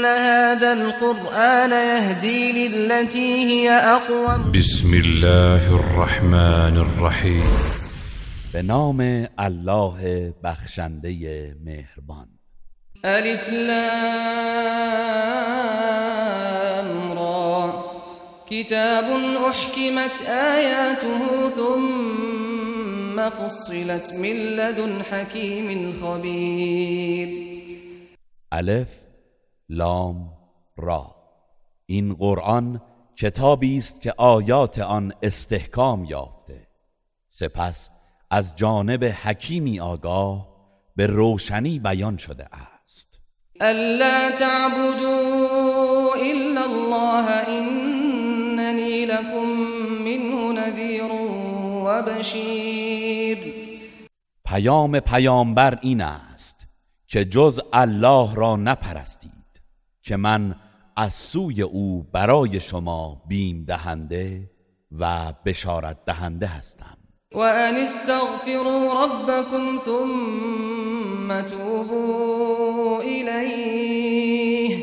إن هذا القرآن يهدي للتي هي أقوم. بسم الله الرحمن الرحیم به نام الله بخشنده مهربان. ألف لام را. كتاب أحكمت آياته ثم فصلت من لدن حكيم خبير. ألف لام را. این قرآن کتابی است که آیات آن استحکام یافته. سپس از جانب حکیمی آگاه به روشنی بیان شده است. ألا تعبدوا إلا الله إنني لكم منه نذير وبشير. پیام پیامبر این است که جز الله را نپرستید. که من از سوی او برای شما بیم دهنده و بشارت دهنده هستم. وأن استغفروا ربكم ثم توبوا إليه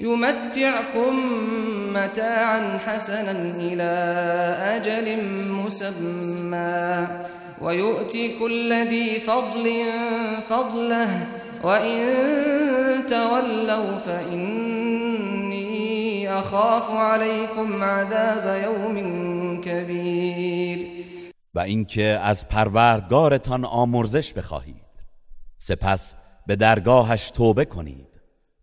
يمتعكم متاعا حسنا إلى أجل مسمى ويؤتي كل ذي فضل فضله وإن تولوا فإني أخاف عليكم عذاب يوم كبير. و اینکه از پروردگارتان آمرزش بخواهید. سپس به درگاهش توبه کنید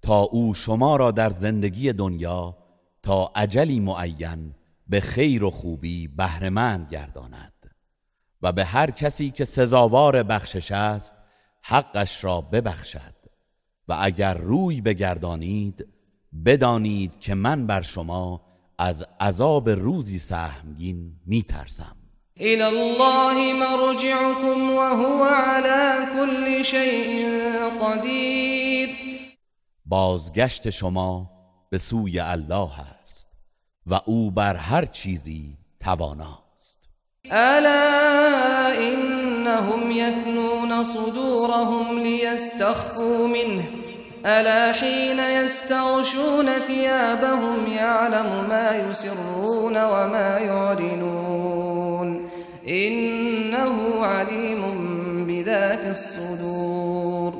تا او شما را در زندگی دنیا تا عجلی معین به خیر و خوبی بهرهمند گرداند. و به هر کسی که سزاوار بخشش است حقش را ببخشد و اگر روی بگردانید بدانید که من بر شما از عذاب روزی سهمگین میترسم. إلى الله مرجعكم وهو على كل شيء قدير. بازگشت شما به سوی الله است و او بر هر چیزی تواناست ألا إنهم يثنون صدورهم ليستخفوا منه؟ ألا حين يستغشون ثيابهم يعلم ما يسرون وما يعلنون؟ إنه عليم بذات الصدور.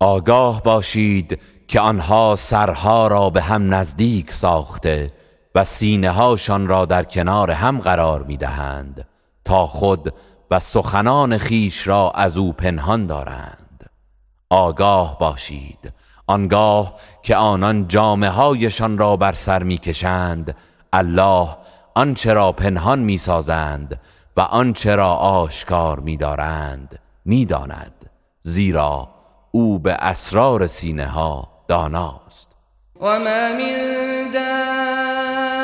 آگاه باشید که آنها سرها را به هم نزدیک ساخته و سینه هاشان را در کنار هم قرار می دهند تا خود و سخنان خیش را از او پنهان دارند. آگاه باشید. آنگاه که آنان جامه هایشان را بر سر می کشند الله آنچه را پنهان می سازند و آنچه را آشکار می دارند می داند زیرا او به اسرار سینه ها داناست. وما من دابة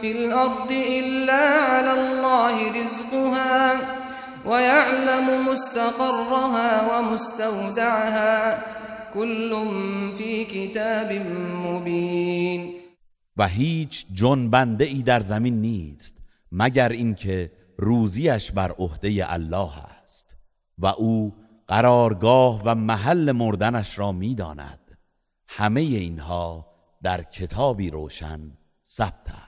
في الأرض إلا على الله رزقها ويعلم مستقرها ومستودعها. كل في كتاب مبين. و هیچ جنبنده ای در زمین نیست مگر اینکه روزیش بر عهده الله است. و او قرارگاه و محل مردنش را می‌داند. همه اینها در کتابی روشن ثبت است.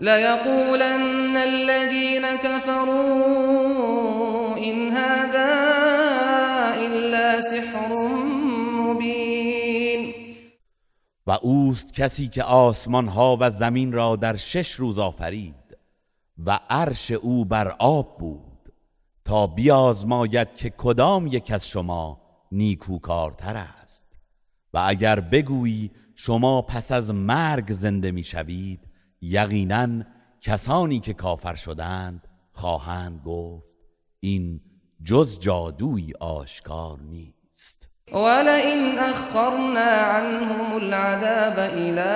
ليقولن الذين كفروا إن هذا إلا سحر مبين. و اوست کسی که آسمان ها و زمین را در شش روز آفرید و عرش او بر آب بود تا بیازماید که کدام یک از شما نیکوکارتر است. و اگر بگویی شما پس از مرگ زنده می‌شوید یقینا کسانی که کافر شدند خواهند گفت این جز جادوی آشکار نیست. ولئن أخرنا عنهم العذاب إلى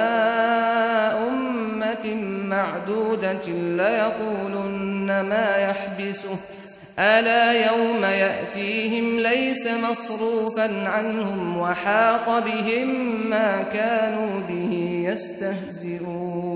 أمة معدودة ليقولن ما يحبسه. ألا يوم يأتيهم ليس مصروفا عنهم وحاق بهم ما كانوا به يستهزئون.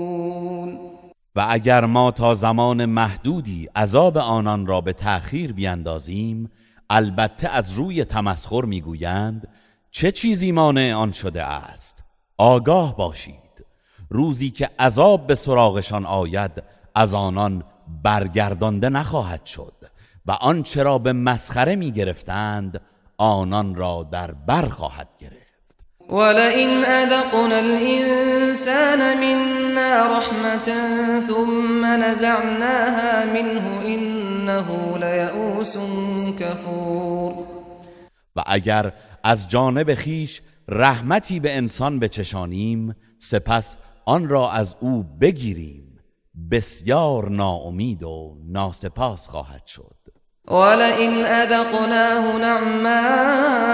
و اگر ما تا زمان محدودی عذاب آنان را به تأخیر بیندازیم البته از روی تمسخر می‌گویند چه چیزی مانع آن شده است؟ آگاه باشید. روزی که عذاب به سراغشان آید از آنان برگردانده نخواهد شد. و آنچه را به مسخره می گرفتند آنان را در بر خواهد گرفت. ولئن أذقنا الإنسان منا رحمة ثم نزعناها منه إنه ليئوس كفور. و اگر از جانب خیش رحمتی به انسان بچشانیم سپس آن را از او بگیریم. بسیار ناامید و ناسپاس خواهد شد. ولئن أذقناه نعماء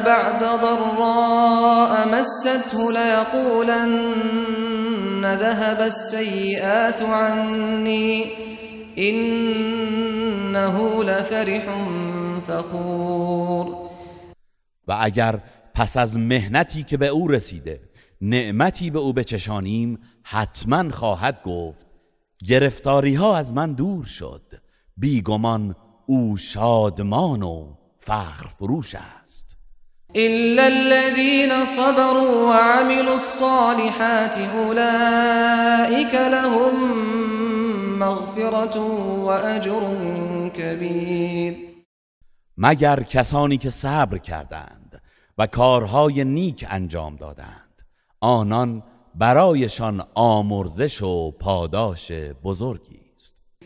بعد ضراء مسته ليقولن ذهب السيئات عني إنه لفرح فخور. و اگر پس از مهنتی که به او رسیده نعمتی به او بچشانیم حتما خواهد گفت گرفتاری ها از من دور شد بیگمان او شادمان و فخر فروش است. إلا الذين صبروا وعملوا الصالحات أولئك لهم مغفرة وأجر كبير. مگر کسانی که صبر کردند و کارهای نیک انجام دادند آنان برایشان آمرزش و پاداش بزرگی.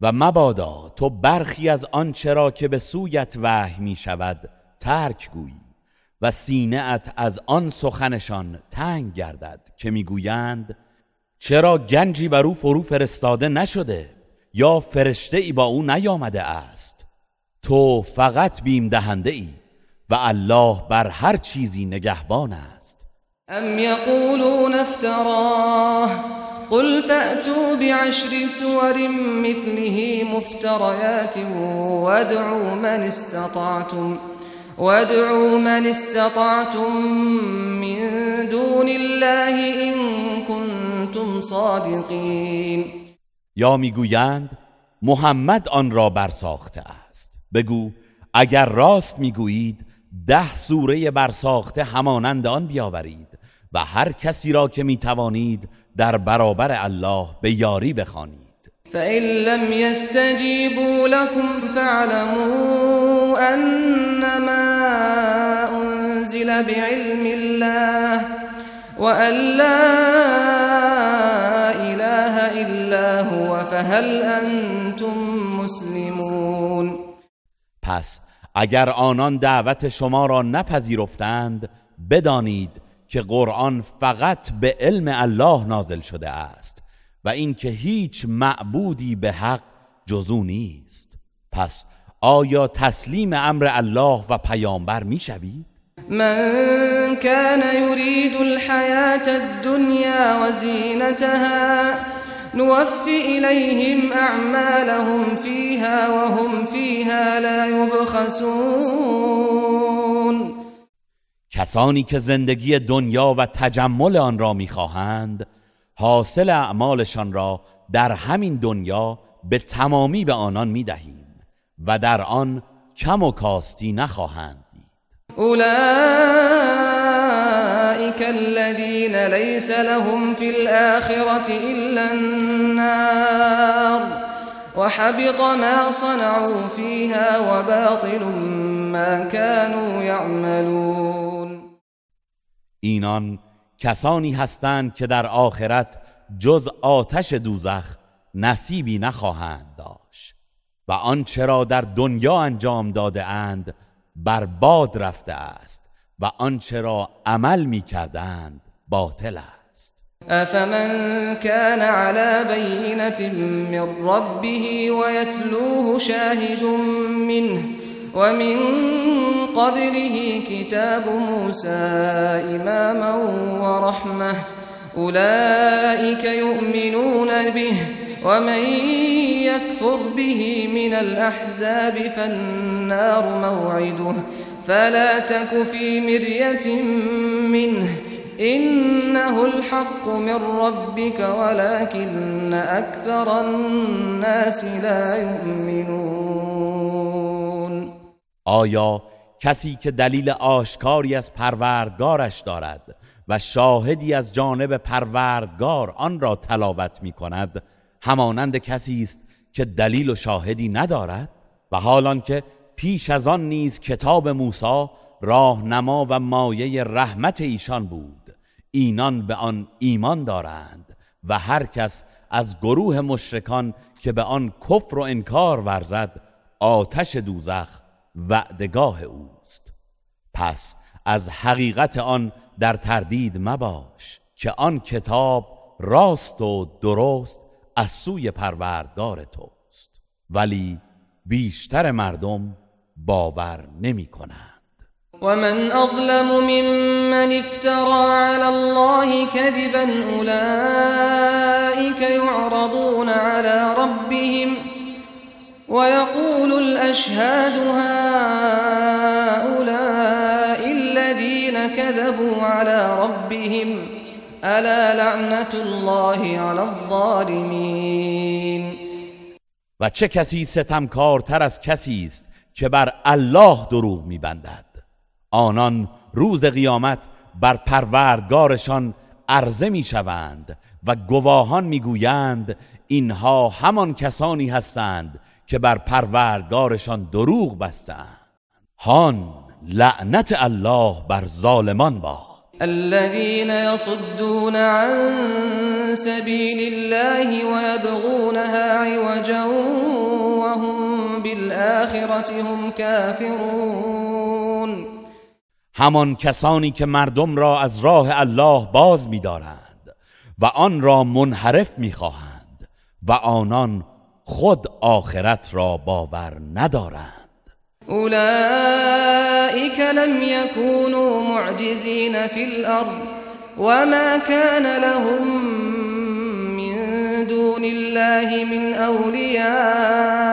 و مبادا تو برخی از آنچه را که به سویت وحی می شود ترک گویی و سینه ات از آن سخنشان تنگ گردد که می‌گویند چرا گنجی بر او فرو فرستاده نشده یا فرشته ای با او نیامده است؟ تو فقط بیم دهنده ای و الله بر هر چیزی نگهبان است. أم يقولون افتراه قل فأتوا بعشر سور مثله مفتريات وادعوا من استطعتم وادعوا من استطعتم من دون الله إن كنتم صادقين. یا می‌گویند محمد آن را برساخته است. بگو اگر راست می‌گویید ده سوره برساخته همانند آن بیاورید. و هر کسی را که می‌توانید در برابر الله به یاری بخوانید. فإن لم يستجيبوا لكم فاعلموا أنما أنزل بعلم الله وأن لا إله إلا هو فهل أنتم مسلمون. پس اگر آنان دعوت شما را نپذیرفتند بدانید که قرآن فقط به علم الله نازل شده است و اینکه هیچ معبودی به حق جزو نیست. پس آیا تسلیم امر الله و پیامبر می‌شوید؟ من كان يريد الحياة الدنيا وزينتها نوفي إليهم أعمالهم فيها وهم فيها لا يبخسون کسانی که زندگی دنیا و تجمل آن را می‌خواهند حاصل اعمالشان را در همین دنیا به تمامی به آنان می‌دهیم و در آن کم و کاستی نخواهند دید. اولئك الذين ليس لهم في الآخرة إلا النار وحبط ما صنعوا فيها وباطل ما كانوا يعملون اینان کسانی هستند که در آخرت جز آتش دوزخ نصیبی نخواهند داشت و آنچه را در دنیا انجام داده اند برباد رفته است و آنچه را عمل می کردند باطل است. أفمن كان على بينة من ربه ويتلوه شاهد منه ومن قبله كتاب موسى إماما ورحمة. أولئك يؤمنون به ومن يكفر به من الأحزاب فالنار موعده. فلا تك في مرية منه. إنه الحق من ربك ولكن أكثر الناس لا يؤمنون. آیا کسی که دلیل آشکاری از پروردگارش دارد و شاهدی از جانب پروردگار آن را تلاوت می کند همانند کسی است که دلیل و شاهدی ندارد؟ و حالان که پیش از آن نیز کتاب موسی راهنما و مایه رحمت ایشان بود اینان به آن ایمان دارند و هر کس از گروه مشرکان که به آن کفر و انکار ورزد آتش دوزخ وعدگاه اوست. پس از حقیقت آن در تردید مباش که آن کتاب راست و درست از سوی پروردگار توست. ولی بیشتر مردم باور نمی کنند ومن أظلم ممن افترى على الله كذبا أولئك يعرضون على ربهم ويقول الأشهاد هؤلاء الذين كذبوا على ربهم ألا لعنة الله على الظالمين؟ و چه کسی ستمکارتر از کسی است که بر الله دروغ میبندد؟ آنان روز قیامت بر پروردگارشان عرضه می‌شوند و گواهان می‌گویند اینها همان کسانی هستند که بر پروردگارشان دروغ بستند. هان لعنت الله بر ظالمان باد. الذين يصدون عن سبيل الله ويبغونها عوجا وهم بالآخرة هم كافرون. همان کسانی که مردم را از راه الله باز می‌دارند و آن را منحرف می‌خواهند و آنان خود آخرت را باور ندارند. أولئك لم يكونوا معجزين في الأرض وما كان لهم من دون الله من أولياء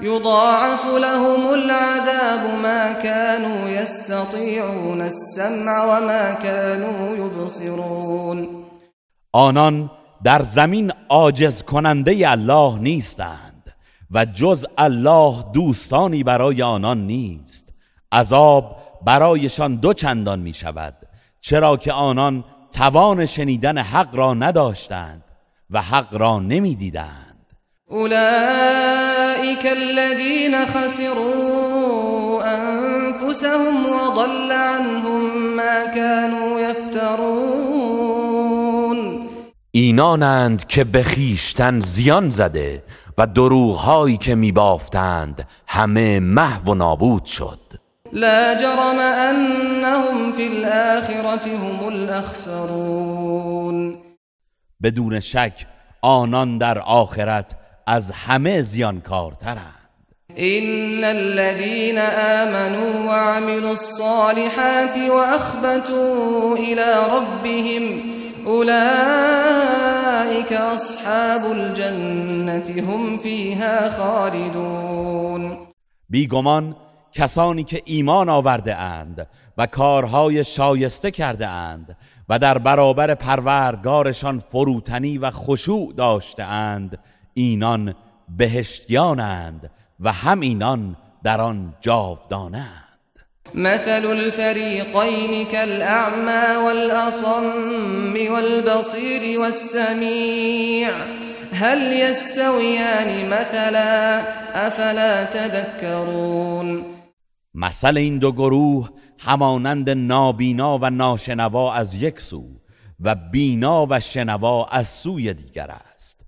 يضاعف لهم العذاب ما كانوا يستطيعون السمع وما كانوا يبصرون آنان در زمین عاجز کننده الله نیستند و جز الله دوستانی برای آنان نیست. عذاب برایشان دو چندان می شود چرا که آنان توان شنیدن حق را نداشتند و حق را نمی دیدند أولئك الذين خسروا أنفسهم وضل عنهم ما كانوا يفترون اینانند که به خیشتن زیان زده و دروغهایی که میبافتند همه محو و نابود شد. لا جرم أنهم في الآخرة هم الأخسرون بدون شک آنان در آخرت از همه زیانکارترند. إن الذين آمنوا وعملوا الصالحات وأخبتوا إلى ربهم أولئك أصحاب الجنة هم فيها خالدون. بیگمان کسانی که ایمان آورده اند و کارهای شایسته کرده اند و در برابر پروردگارشان فروتنی و خشوع داشته اند اینان بهشتیانند و همینان در آن جاودانند. مثل الفريقين كالأعمى والأصم والبصير والسميع. هل يستويان مثلا؟ افلا تذكرون. مثل این دو گروه همانند نابینا و ناشنوا از یک سو و بینا و شنوا از سوی دیگر است.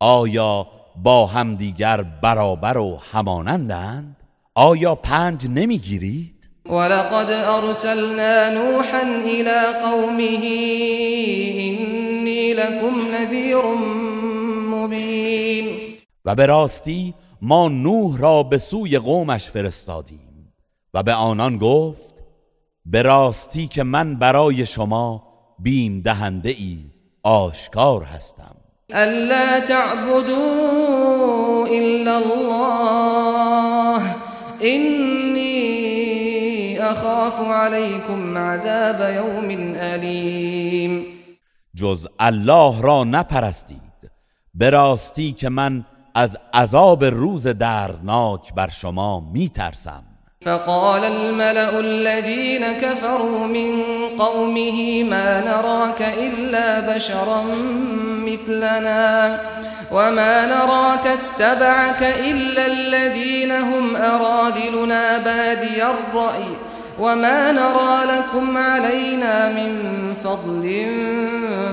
آیا با هم دیگر برابر و همانندند؟ آیا پنج نمی‌گیرید؟ ولقد ارسلنا نوحا الى قومه اینی لكم نذیر مبین و به راستی ما نوح را به سوی قومش فرستادیم و به آنان گفت به راستی که من برای شما بیم دهنده ای آشکار هستم. الا تعبدوا الا الله اخاف علیکم عذاب یوم علیم جز الله را نپرستید. به راستی که من از عذاب روز دردناک بر شما میترسم. فقال الملأ الذين كفروا من قومه ما نراك إلا بشرا مثلنا وما نراك اتبعك إلا الذين هم أرادلنا بادي الرأي. وما نرى لكم علينا من فضل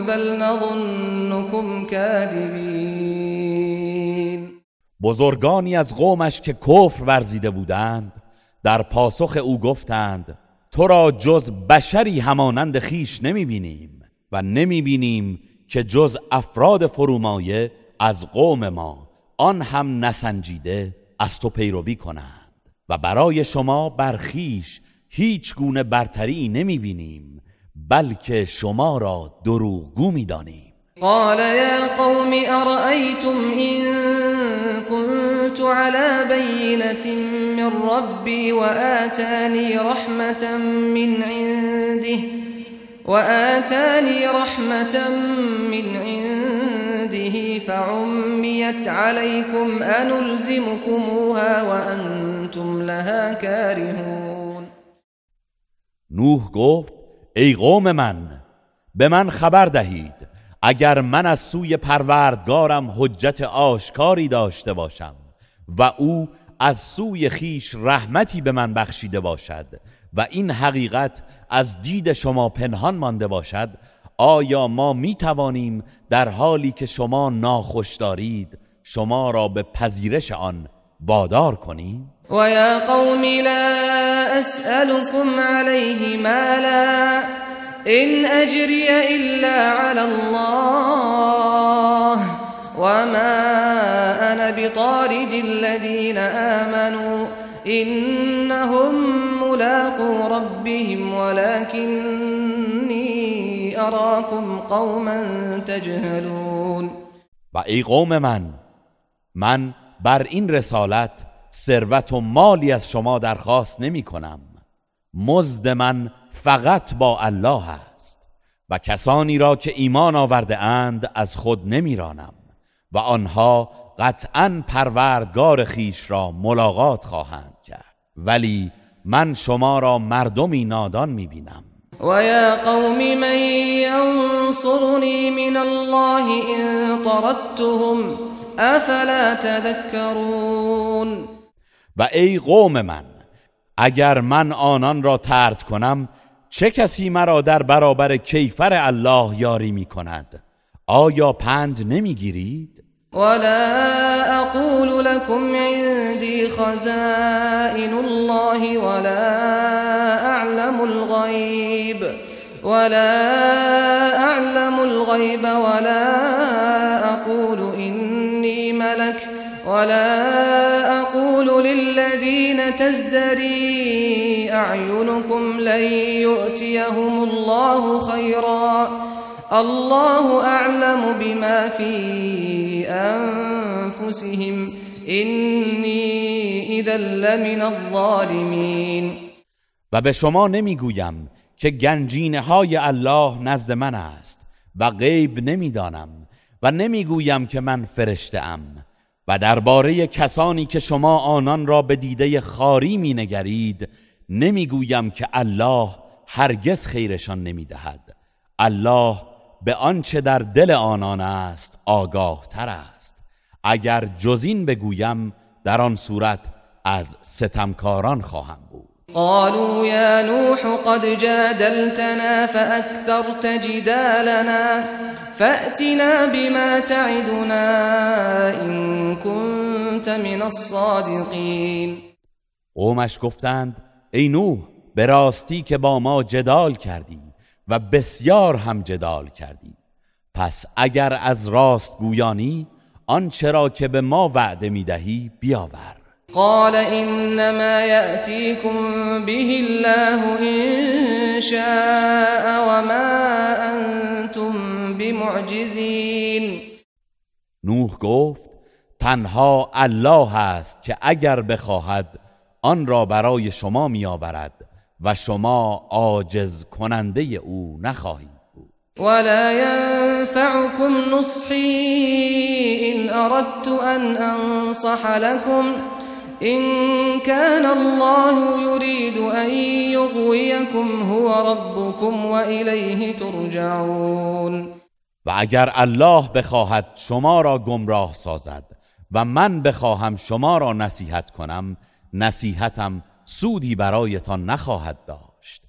بل نظنكم كاذبين بزرگانی از قومش که کفر ورزیده بودند در پاسخ او گفتند تو را جز بشری همانند خیش نمی بینیم و نمی بینیم که جز افراد فرومایه از قوم ما آن هم نسنجیده از تو پیروی کنند و برای شما برخیش هیچ گونه برتری نمی بینیم بلکه شما را دروغگو می دانیم قال يا قوم أرأيتم إن كنت على بينة من ربي وآتاني رحمة من عنده وآتاني رحمة من عنده فعميت عليكم أنلزمكموها وأنتم لها كارهون. نوح گفت ای قوم من به من خبر دهید اگر من از سوی پروردگارم حجت آشکاری داشته باشم و او از سوی خیش رحمتی به من بخشیده باشد و این حقیقت از دید شما پنهان مانده باشد آیا ما می توانیم در حالی که شما ناخوش دارید شما را به پذیرش آن وادار کنیم؟ و یا قوم لا أسألكم علیه مالا إن أجري إلا على الله وما أنا بطارد الذين آمنوا إنهم ملاقو ربهم ولكني أراكم قوما تجهلون. و ای قوم من من بر این رسالت ثروت و مالی از شما درخواست نمی کنم. مزد من فقط با الله است و کسانی را که ایمان آورده اند از خود نمیرانم و آنها قطعا پروردگار خیش را ملاقات خواهند کرد. ولی من شما را مردمی نادان می‌بینم و یا قوم من ینصرنی من الله ان طردتهم افلا تذکرون و ای قوم من اگر من آنان را ترد کنم چه کسی مرا در برابر کیفر الله یاری می کند؟ آیا پند نمی‌گیرید ولا اقول لكم عندي خزائن الله ولا اعلم الغيب ولا اعلم الغيب ولا ولا اقول للذين تزدري اعينكم لن يؤتيهم الله خيرا. الله اعلم بما في انفسهم اینی اذا لمن الظالمین و به شما نمی‌گویم که گنجینه های الله نزد من است و غیب نمی‌دانم و نمی‌گویم که من فرشته ام و درباره کسانی که شما آنان را به دیده خاری مینگرید نمی‌گویم که الله هرگز خیرشان نمی‌دهد. الله به آنچه در دل آنان است آگاه تر است. اگر جزین بگویم در آن صورت از ستمکاران خواهم بود. قالوا يا نوح قد جادلتنا فأكثرت جدالنا فأتنا بما تعدنا إن كنت من الصادقين. قومش گفتند ای نوح به راستی که با ما جدال کردی و بسیار هم جدال کردی. پس اگر از راست گویانی آنچه را که به ما وعده می‌دهی بیاور. قال انما يأتيكم به الله ان شاء وما انتم بمعجزين. نوح گفت تنها الله است که اگر بخواهد آن را برای شما میآورد و شما عاجز کننده او نخواهید بود. ولا ينفعكم نصحي ان اردت ان انصح لكم إن كان الله يريد أن يغويكم هو ربكم وإليه ترجعون. و اگر الله بخواهد شما را گمراه سازد و من بخواهم شما را نصیحت کنم نصیحتم سودی برایتان نخواهد داشت.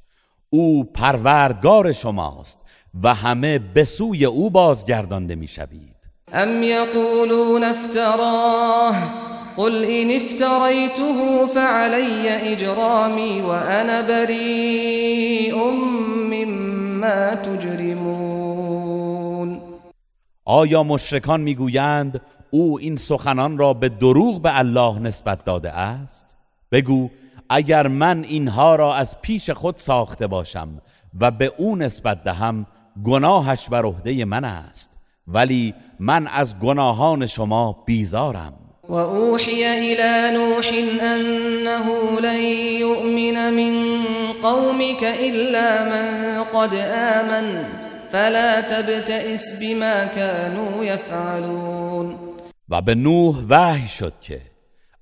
او پروردگار شماست و همه به سوی او بازگردانده می‌شوید. ام یقولون افتراه قل إن افتريته فعلي إجرامي وأنا بريء مما تجرمون. آیا مشرکان می‌گویند او این سخنان را به دروغ به الله نسبت داده است؟ بگو اگر من اینها را از پیش خود ساخته باشم و به او نسبت دهم گناهش بر عهده من است ولی من از گناهان شما بیزارم. وأوحي إلى نوح أنه لن يؤمن من قومك إلا من قد آمن فلا تبتئس بما كانوا يفعلون. و به نوح وحی شد که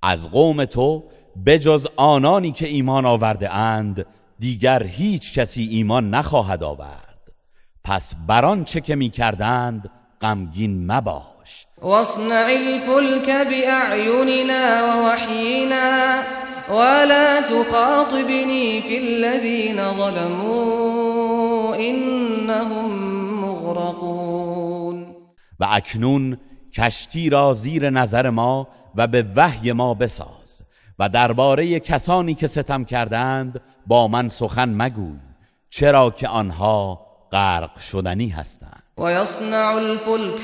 از قوم تو بجز آنانی که ایمان آورده اند دیگر هیچ کسی ایمان نخواهد آورد. پس بران چه که می کردند غمگین مباش واصنع الفلك بأعيننا ووحينا ولا تخاطبني في الذين ظلموا إنهم مغرقون. و اکنون کشتی را زیر نظر ما و به وحی ما بساز و درباره کسانی که ستم کردند با من سخن مگوی چرا که آنها غرق شدنی هستند. و یصنع الفلک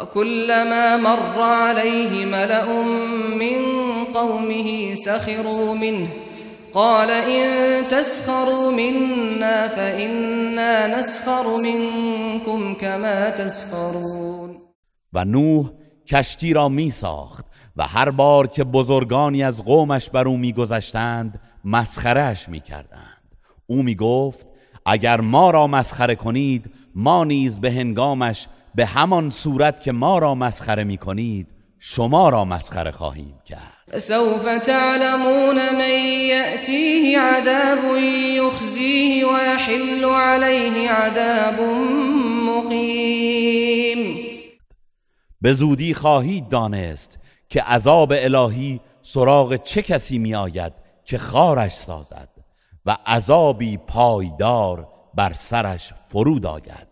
وكلما مر عليه ملأ من قومه سخروا منه. قال إن تسخروا منا فإنا نسخر منكم كما تسخرون. و نوح کشتی را می ساخت و هر بار که بزرگانی از قومش بر او میگذشتند مسخرهش می‌کردند. او می‌گفت اگر ما را مسخره کنید ما نیز به هنگامش به همان صورت که ما را مسخره می کنید شما را مسخره خواهیم کرد. سوف تعلمون من یأتیه عذاب یخزیه و یحل علیه عذاب مقیم. به زودی خواهید دانست که عذاب الهی سراغ چه کسی می آید که خارش سازد و عذابی پایدار بر سرش فرود آید.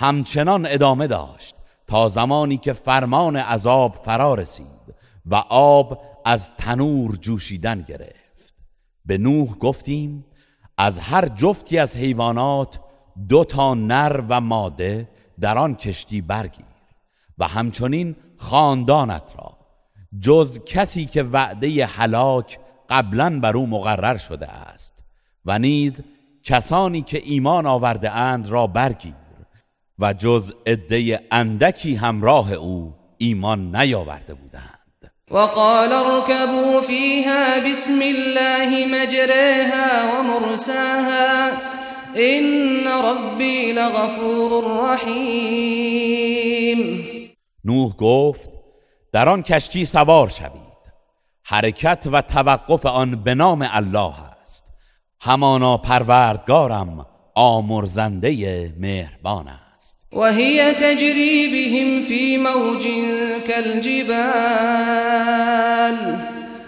همچنان ادامه داشت تا زمانی که فرمان عذاب فرا رسید و آب از تنور جوشیدن گرفت. به نوح گفتیم از هر جفتی از حیوانات دو تا نر و ماده در آن کشتی برگیر و همچنین خاندانت را جز کسی که وعده هلاک قبلا بر او مقرر شده است و نیز کسانی که ایمان آورده اند را برگیر. و جز عده اندکی همراه او ایمان نیاورده بودند. وقال اركبوا فيها بسم الله مجريها ومرساها إن ربي لغفور رحیم. نوح گفت در آن کشتی سوار شوید. حرکت و توقف آن به نام الله است. همانا پروردگارم آمرزنده مهربان است. وهي تجري بهم في موج كالجبال.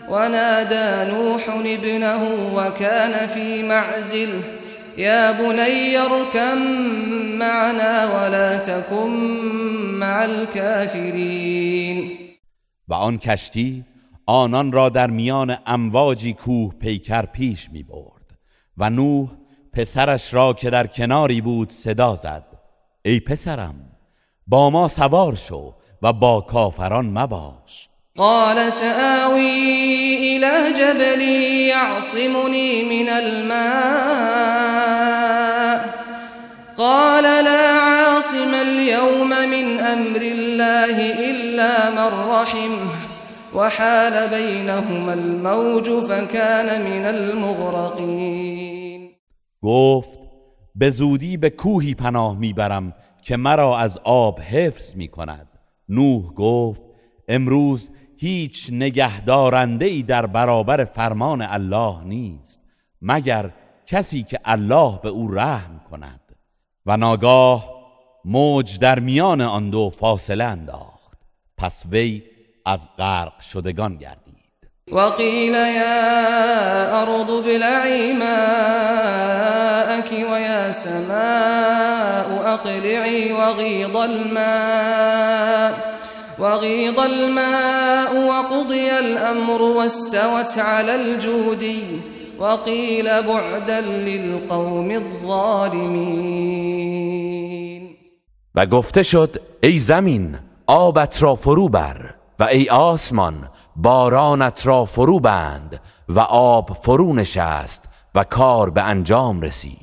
ونادى نوح ابنه وكان في معزل يا بني اركم معنا ولا تكن مع الكافرين. و آن کشتی آنان را در میان امواجی کوه پیکر پیش می برد و نوح پسرش را که در کناری بود صدا زد. ای پسرم با ما سوار شو و با کافران مباش. قال سآوي إلى جبل يعصمني من الماء. قال لا عاصم اليوم من أمر الله إلا من رحمه وحال بينهما الموج فكان من المغرقين. گفت به زودی به کوهی پناه می‌برم که مرا از آب حفظ می کند نوح گفت امروز هیچ نگهدارنده ای در برابر فرمان الله نیست مگر کسی که الله به او رحم کند. و ناگاه موج در میان آن دو فاصله انداخت. پس وی از غرق شدگان گردید. أرض ابلعي ماءك ويا سماء أقلعي وغيض الماء وغيض الماء وقضي الأمر واستوت على الجودي وقيل بعدا للقوم الظالمين. و گفته شد ای زمین آبت را فرو بر و ای آسمان بارانت را فرو بند و آب فرو نشست و کار به انجام رسید.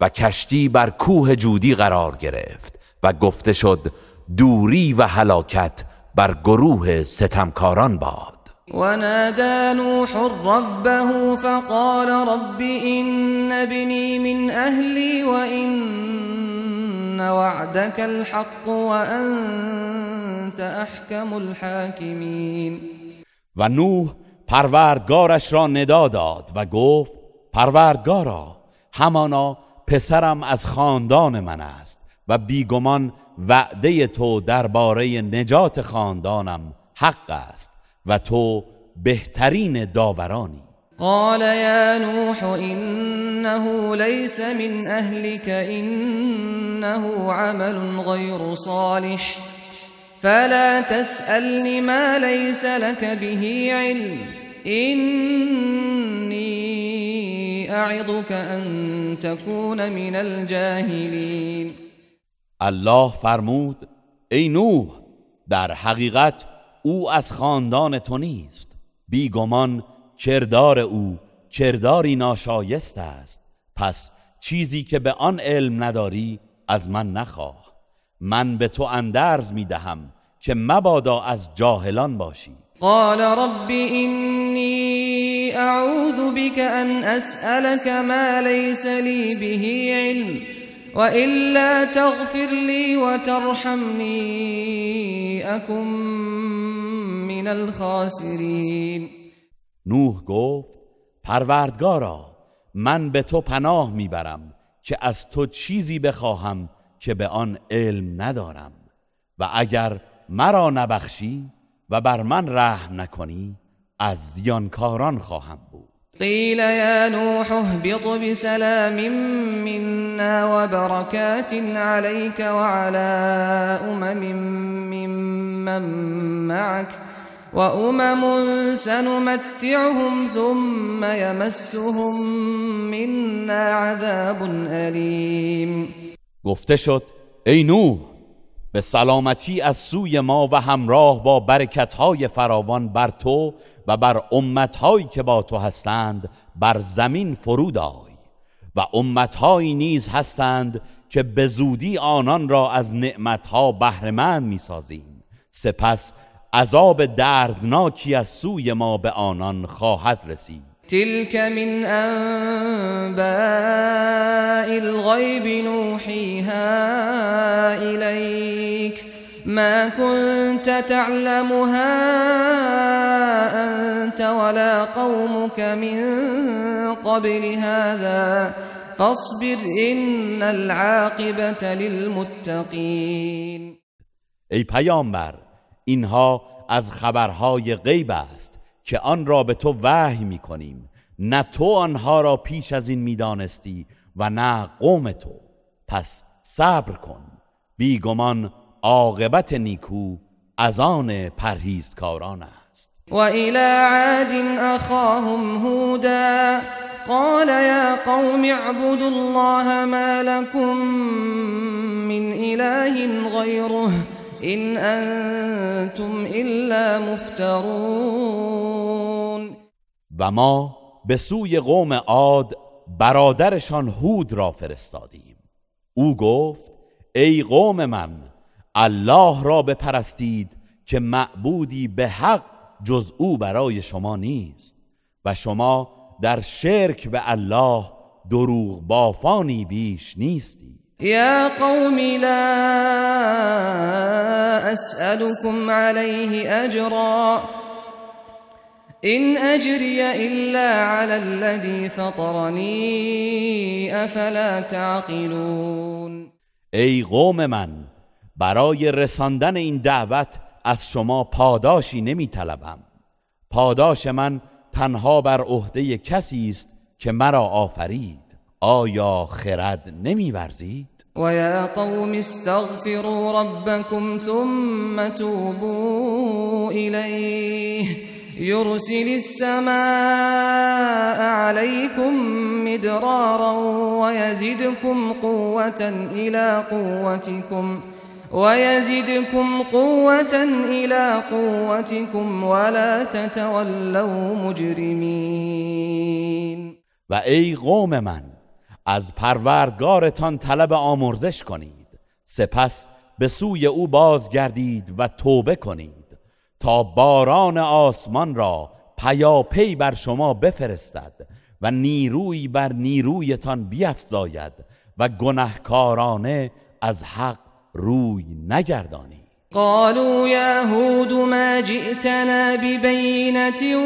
و کشتی بر کوه جودی قرار گرفت و گفته شد دوری و هلاکت بر گروه ستمکاران باد. ونادى نوح ربه فقال رب إن ابني من أهلي وإن وعدك الحق وأنت أحكم الحاكمين. و نوح پروردگارش را ندا داد و گفت پروردگارا همانا پسرم از خاندان من است و بیگمان وعده تو درباره نجات خاندانم حق است و تو بهترین داورانی. قال يا نوح إنه ليس من أهلك إنه عمل غير صالح. فلا تسألني ما ليس لك به علم. إني أعظك أن تكون من الجاهلين. الله فرمود ای نوح در حقیقت او از خاندان تو نیست. بیگمان کردار او کرداری ناشایست است. پس چیزی که به آن علم نداری از من نخواه. من به تو اندرز می‌دهم که مبادا از جاهلان باشی. قال رب إني أعوذ بك أن أسألك ما ليس لي به علم وإلا تغفر لي وترحمني أكن من الخاسرين. نوح گفت پروردگارا من به تو پناه می‌برم که از تو چیزی بخواهم که به آن علم ندارم. و اگر مرا نبخشی و بر من رحم نکنی از زیانکاران خواهم بود. قيل يا نوح اهبط بسلام منا وبركات عليك وعلى أمم ممن معك وأمم سنمتعهم ثم يمسهم منا عذاب أليم گفته شد ای نوح به سلامتی از سوی ما و همراه با برکتهای فراوان بر تو و بر امتهایی که با تو هستند بر زمین فرود آی و امتهایی نیز هستند که به زودی آنان را از نعمتها بهرهمند می‌سازیم. سپس عذاب دردناکی از سوی ما به آنان خواهد رسید. تلك من أنباء الغيب نوحيها إليك ما كنت تعلمها أنت ولا قومك من قبل هذا فاصبر إن العاقبة للمتقين ای پیامبر اینها از خبرهای غیب است. که آن را به تو وحی می کنیم. نه تو آنها را پیش از این می‌دانستی و نه قوم تو. پس صبر کن. بیگمان عاقبت نیکو از آن پرهیزکاران است. و الى عاد اخاهم هودا. قال يا قوم اعبدوا الله ما لكم من اله غيره إن انتم الا مفترون. و ما به سوی قوم عاد برادرشان هود را فرستادیم. او گفت ای قوم من الله را بپرستید که معبودی به حق جز او برای شما نیست و شما در شرک به الله دروغ بافانی بیش نیستید. يا قوم لا أسألكم عليه أجرا. إن أجري إلا على الذي فطرني أفلا تعقلون. ای قوم من برای رساندن این دعوت از شما پاداشی نمی طلبم پاداش من تنها بر عهده کسی است که مرا آفرید. آیا خرد نمیورزید؟ ويا قوم استغفروا ربكم ثم توبوا إليه يرسل السماء عليكم مدرارا ويزدكم قوة إلى قوتكم ويزدكم قوة إلى قوتكم ولا تتولوا مجرمين و ای قوم من از پروردگارتان طلب آمرزش کنید. سپس به سوی او بازگردید و توبه کنید تا باران آسمان را پیاپی بر شما بفرستد و نیروی بر نیرویتان بیفزاید و گنهکارانه از حق روی نگردانید. قالوا يا هود ما جئتنا ببينة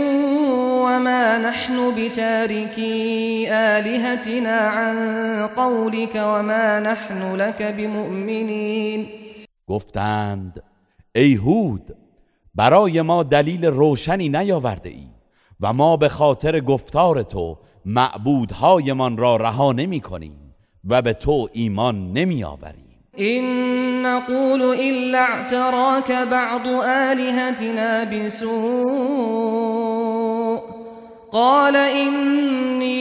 وما نحن بتاركي آلهتنا عن قولك وما نحن لك بمؤمنين. گفتند ای هود برای ما دلیل روشنی نیاورده ای و ما به خاطر گفتار تو معبودهایمان را رها نمی کنیم و به تو ایمان نمی آوریم. إن نقول إلا اعتراك بعض آلهتنا بسوء. قال إني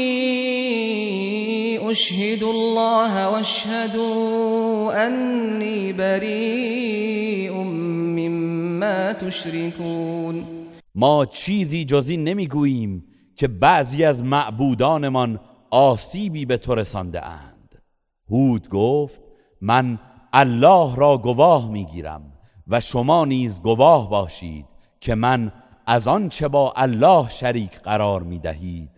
أشهد الله واشهدوا أني بريء مما تشركون. ما چیزی جز این نمی‌گوییم که بعضی از معبودانمان آسیبی به تو رسانده اند. هود گفت من الله را گواه می‌گیرم و شما نیز گواه باشید که من از آنچه با الله شریک قرار می‌دهید.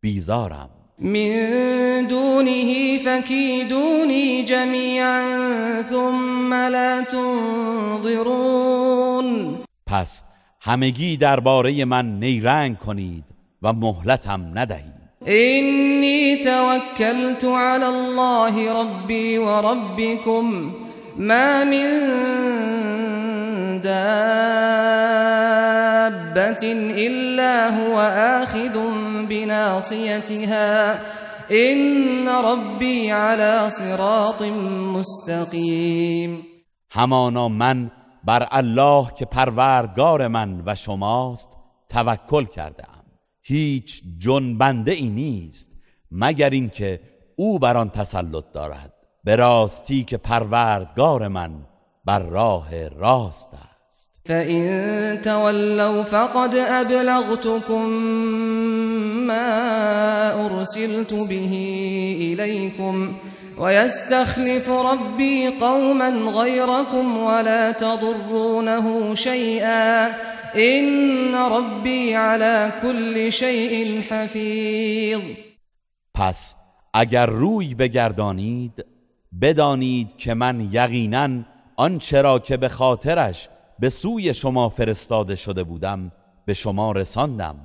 بیزارم. من دونه فکیدونی جمیعا ثم لا تنظرون. پس همگی درباره من نیرنگ کنید و مهلتم ندهید. إني توكلت على الله ربي وربكم. ما من دابة إلا هو آخذ بناصيتها. إن ربي على صراط مستقيم. همانا من بر الله که پروردگار من و شماست توکل کرده هیچ جنبنده ای نیست مگر اینکه او بر آن تسلط دارد. به راستی که پروردگار من بر راه راست است. فإن تولوا فقد أبلغتكم ما أرسلت به إليكم ويستخلف ربي قوما غيركم ولا تضرونه شيئا إن ربي على كل شيء حفيظ. پس اگر روی بگردانید بدانید که من یقینا آنچه را که به خاطرش به سوی شما فرستاده شده بودم به شما رساندم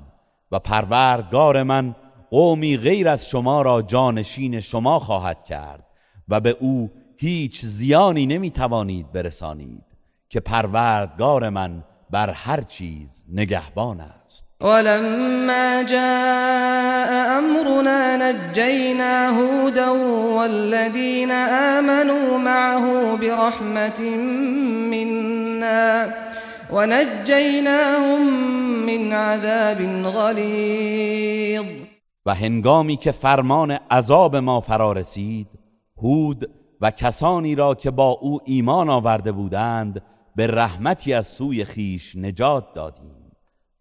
و پروردگار من قومی غیر از شما را جانشین شما خواهد کرد و به او هیچ زیانی نمی توانید برسانید که پروردگار من بر هر چیز نگهبان است. ولما جاء أمرنا نجينا هودا والذين آمنوا معه برحمة منا ونجيناهم من عذاب غلیظ و هنگامی که فرمان عذاب ما فرا رسید هود و کسانی را که با او ایمان آورده بودند به رحمتی از سوی خیش نجات دادیم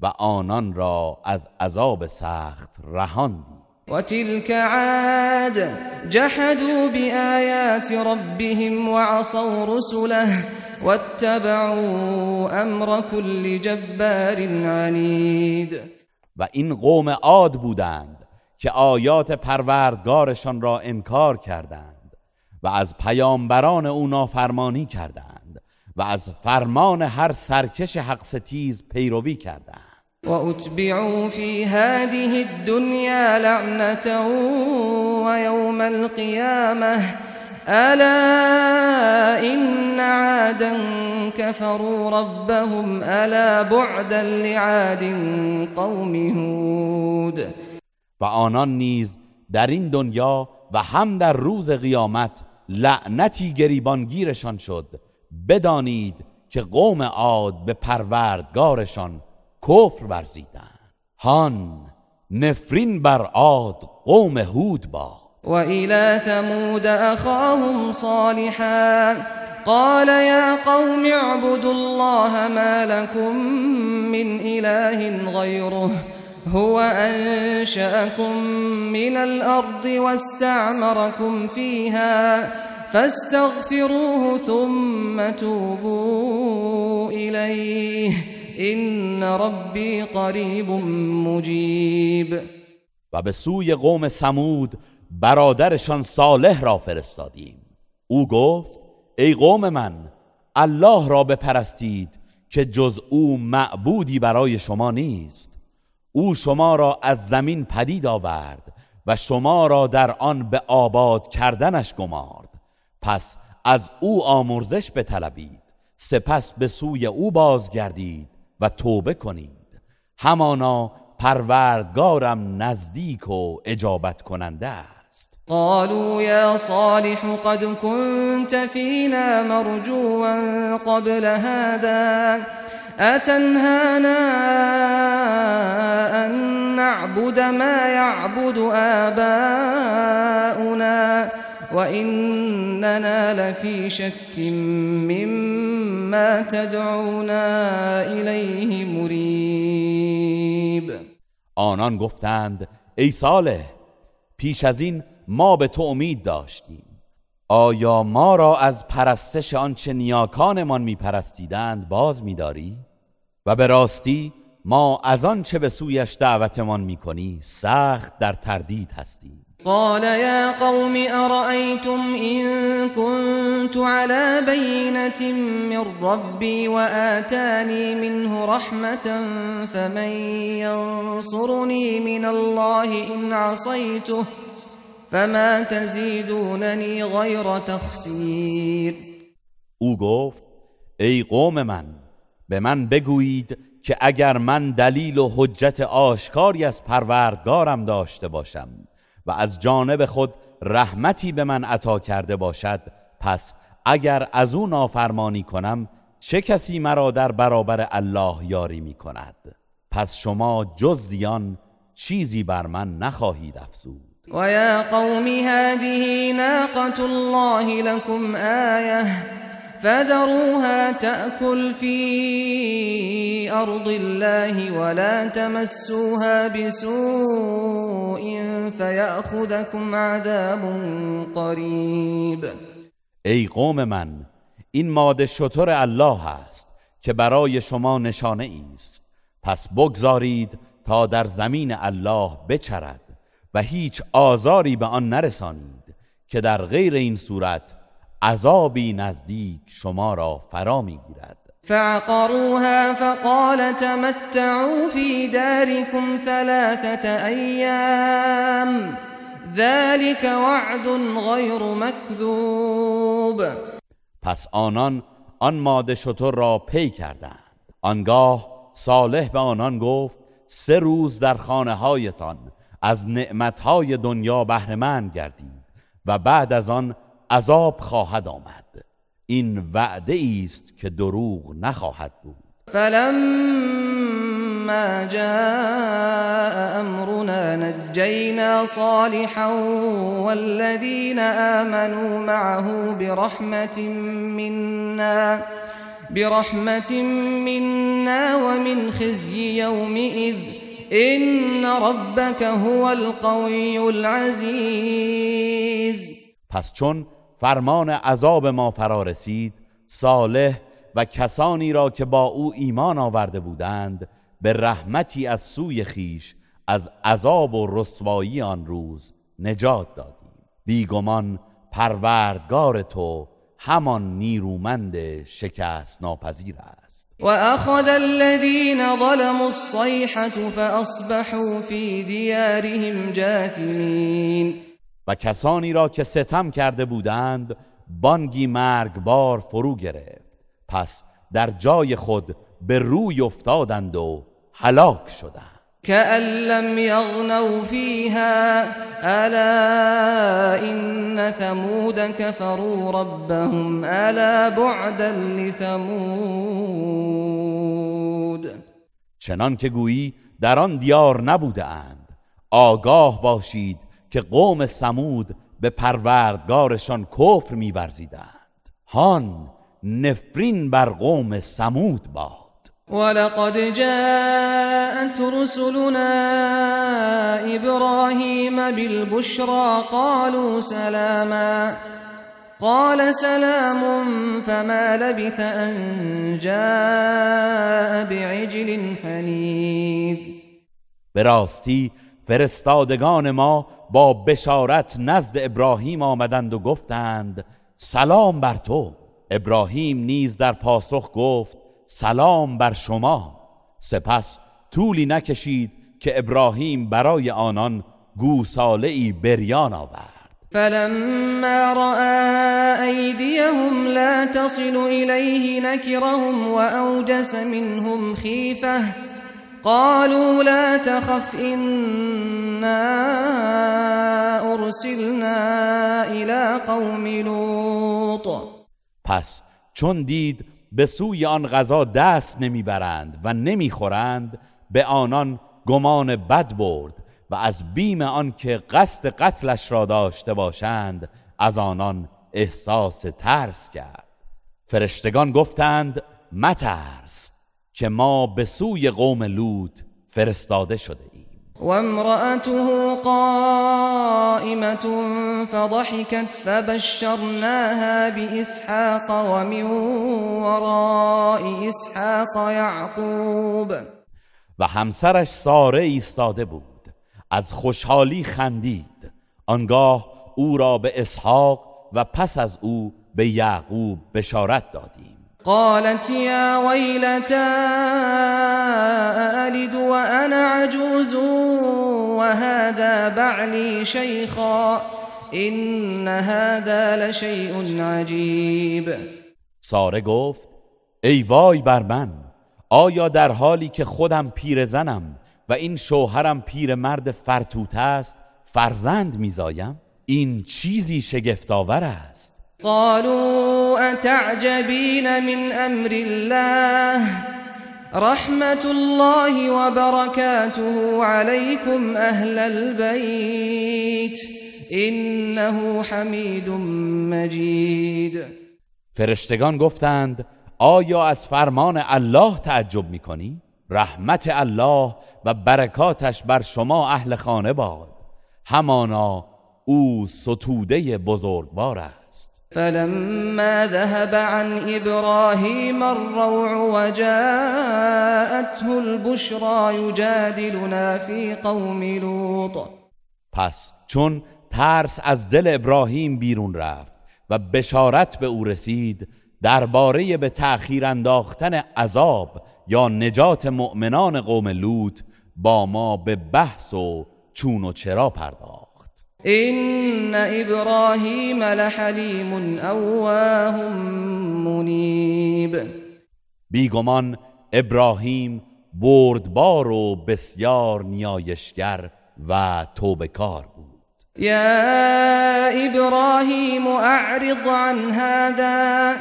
و آنان را از عذاب سخت رهاندیم وتلك عاد جحدوا بآيات ربهم وعصوا رسله واتبعوا امر كل جبار عنید و این قوم عاد بودند که آیات پروردگارشان را انکار کردند و از پیامبران او نافرمانی کردند. و از فرمان هر سرکش حق ستیز پیروی کردند. وأتبعوا في هذه الدنيا لعنة ويوم القيامة ألا إن عادا كفروا ربهم ألا بعدا لعاد قوم هود. و آنان نیز در این دنیا و هم در روز قیامت لعنتی گریبانگیرشان شد بدانید که قوم عاد به پروردگارشان کفر ورزیدن هان نفرین بر عاد قوم هود با و الى ثمود اخاهم صالحا قال يا قوم اعبدوا الله ما لكم من اله غيره هو انشأكم من الارض واستعمركم فيها فاستغفروه ثم توبوا اليه این ربی قریب مجیب و به سوی قوم سمود برادرشان صالح را فرستادیم. او گفت ای قوم من الله را بپرستید که جز او معبودی برای شما نیست. او شما را از زمین پدید آورد و شما را در آن به آباد کردنش گمارد. پس از او آمرزش بطلبید. سپس به سوی او بازگردید و توبه کنید. همانا پروردگارم نزدیک و اجابت کننده است. قالوا یا صالح قد كنت فينا مرجوا قبل هذا أتنهانا أن نعبد ما يعبد آباؤنا وإننا لفي شك مما تدعونا إليه مريب. آنان گفتند ای صالح پیش از این ما به تو امید داشتیم. آیا ما را از پرستش آنچه نیاکانمان میپرستیدند باز میداری؟ و به راستی ما از آنچه به سویش دعوتمان می‌کنی سخت در تردید هستیم. قال يا قوم أرأيتم إن كنت على بينة من ربي وآتاني منه رحمة فمن ينصرني من الله إن عصيته فما تزيدونني غير تخسير. او گفت ای قوم من به من بگویید که اگر من دلیل و حجت آشکاری از پروردگارم داشته باشم. و از جانب خود رحمتی به من عطا کرده باشد پس اگر از او نافرمانی کنم چه کسی مرا در برابر الله یاری می کند؟ پس شما جز زیان چیزی بر من نخواهید افزود. ويا قوم هذه ناقة الله لكم آية فذروها تأكل في أرض الله ولا تمسوها بسوء فيأخذكم عذاب قريب. ای قوم من این ماده شطور الله است که برای شما نشانه است. پس بگذارید تا در زمین الله بچرد و هیچ آزاری به آن نرسانید که در غیر این صورت عذابی نزدیک شما را فرا می‌گیرد. فعقروها فقال تمتعوا في داركم ثلاثة أيام ذلك وعد غير مكذوب پس آنان آن ماده شطور را پی کردند. آنگاه صالح به آنان گفت سه روز در خانه هایتان از نعمتهای دنیا بهرهمند گردید و بعد از آن عذاب خواهد آمد. این وعده است که دروغ نخواهد بود. فلما جاء أمرنا نجينا صالحا والذين آمنوا معه برحمة منا برحمة منا ومن خزي يومئذ. إن ربك هو القوي العزيز. پس چون فرمان عذاب ما فرا رسید صالح و کسانی را که با او ایمان آورده بودند به رحمتی از سوی خیش از عذاب و رسوایی آن روز نجات دادیم. بیگمان پروردگار تو همان نیرومند شکست ناپذیر است وأخذ الذين ظلموا الصيحة فأصبحوا في ديارهم جاثمين و کسانی را که ستم کرده بودند بانگی مرگبار فرو گرفت. پس در جای خود به روی افتادند و هلاک شدند. كأن لم يغنوا فيها ألا إن ثمود كفروا ربهم ألا بعدا لثمود. چنان که گویی در آن دیار نبوده اند. آگاه باشید که قوم سمود به پروردگارشان کفر میورزیدند. هان نفرین بر قوم سمود باد. ولقد جاءت رسلنا إبراهيم بالبشرى قالوا سلاما. قال سلام فما لبث أن جاء بعجل حنيذ. به راستی فرستادگان ما با بشارت نزد ابراهیم آمدند و گفتند سلام بر تو. ابراهیم نیز در پاسخ گفت سلام بر شما. سپس طولی نکشید که ابراهیم برای آنان گوساله ای بریان آورد. فلما رأى أيديهم لا تصل إليه نكرهم وأوجس منهم خيفة. قالوا لا تخف إنا أرسلنا إلى قوم لوط. پس چون دید به سوی آن غذا دست نمی‌برند و نمی‌خورند به آنان گمان بد برد و از بیم آنکه قصد قتلش را داشته باشند از آنان احساس ترس کرد. فرشتگان گفتند مترس. که ما به سوی قوم لوط فرستاده شده ایم. وامرأته قائمة فضحكت فبشرناها بإسحاق ومن وراء إسحاق يعقوب و همسرش ساره ایستاده بود. از خوشحالی خندید. آنگاه او را به اسحاق و پس از او به یعقوب بشارت دادیم. قالت يا ويلتى ألد وأنا عجوز؟ وهذا بعلي شيخا إن هذا لشيء عجيب. ساره گفت ای وای بر من آیا در حالی که خودم پیرزنم و این شوهرم پیرمرد فرتوت است فرزند میزایم؟ این چیزی شگفتآور است. قالوا أتعجبين من أمر الله؟ رحمة الله وبركاته عليكم أهل البيت. إنه حمید مجید فرشتگان گفتند آیا از فرمان الله تعجب می‌کنی؟ رحمت الله و برکاتش بر شما اهل خانه باد. همانا او ستوده بزرگوار است. فلما ذهب عن إبراهيم الروع وجاءته البشرى يجادلنا في قوم لوط. پس چون ترس از دل ابراهیم بیرون رفت و بشارت به او رسید درباره به تأخیر انداختن عذاب یا نجات مؤمنان قوم لوط با ما به بحث و چون و چرا پرداخت. إن إبراهيم لحليم أواه منيب. بیگمان ابراهیم بردبار و بسیار نیایشگر و توبکار بود. يا إبراهيم أعرض عن هذا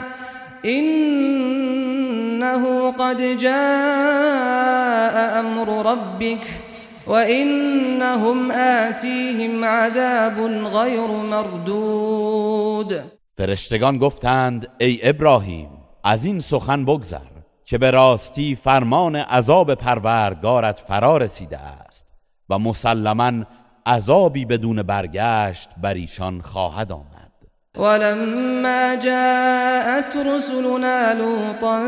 إنه قد جاء أمر ربك وإنهم آتيهم عذاب غير مردود. فرشتگان گفتند ای ابراهیم از این سخن بگذر که به راستی فرمان عذاب پروردگارت فرا رسیده است و مسلما عذابی بدون برگشت بر ایشان خواهد آمد. ولما جاءت رسلنا لوطا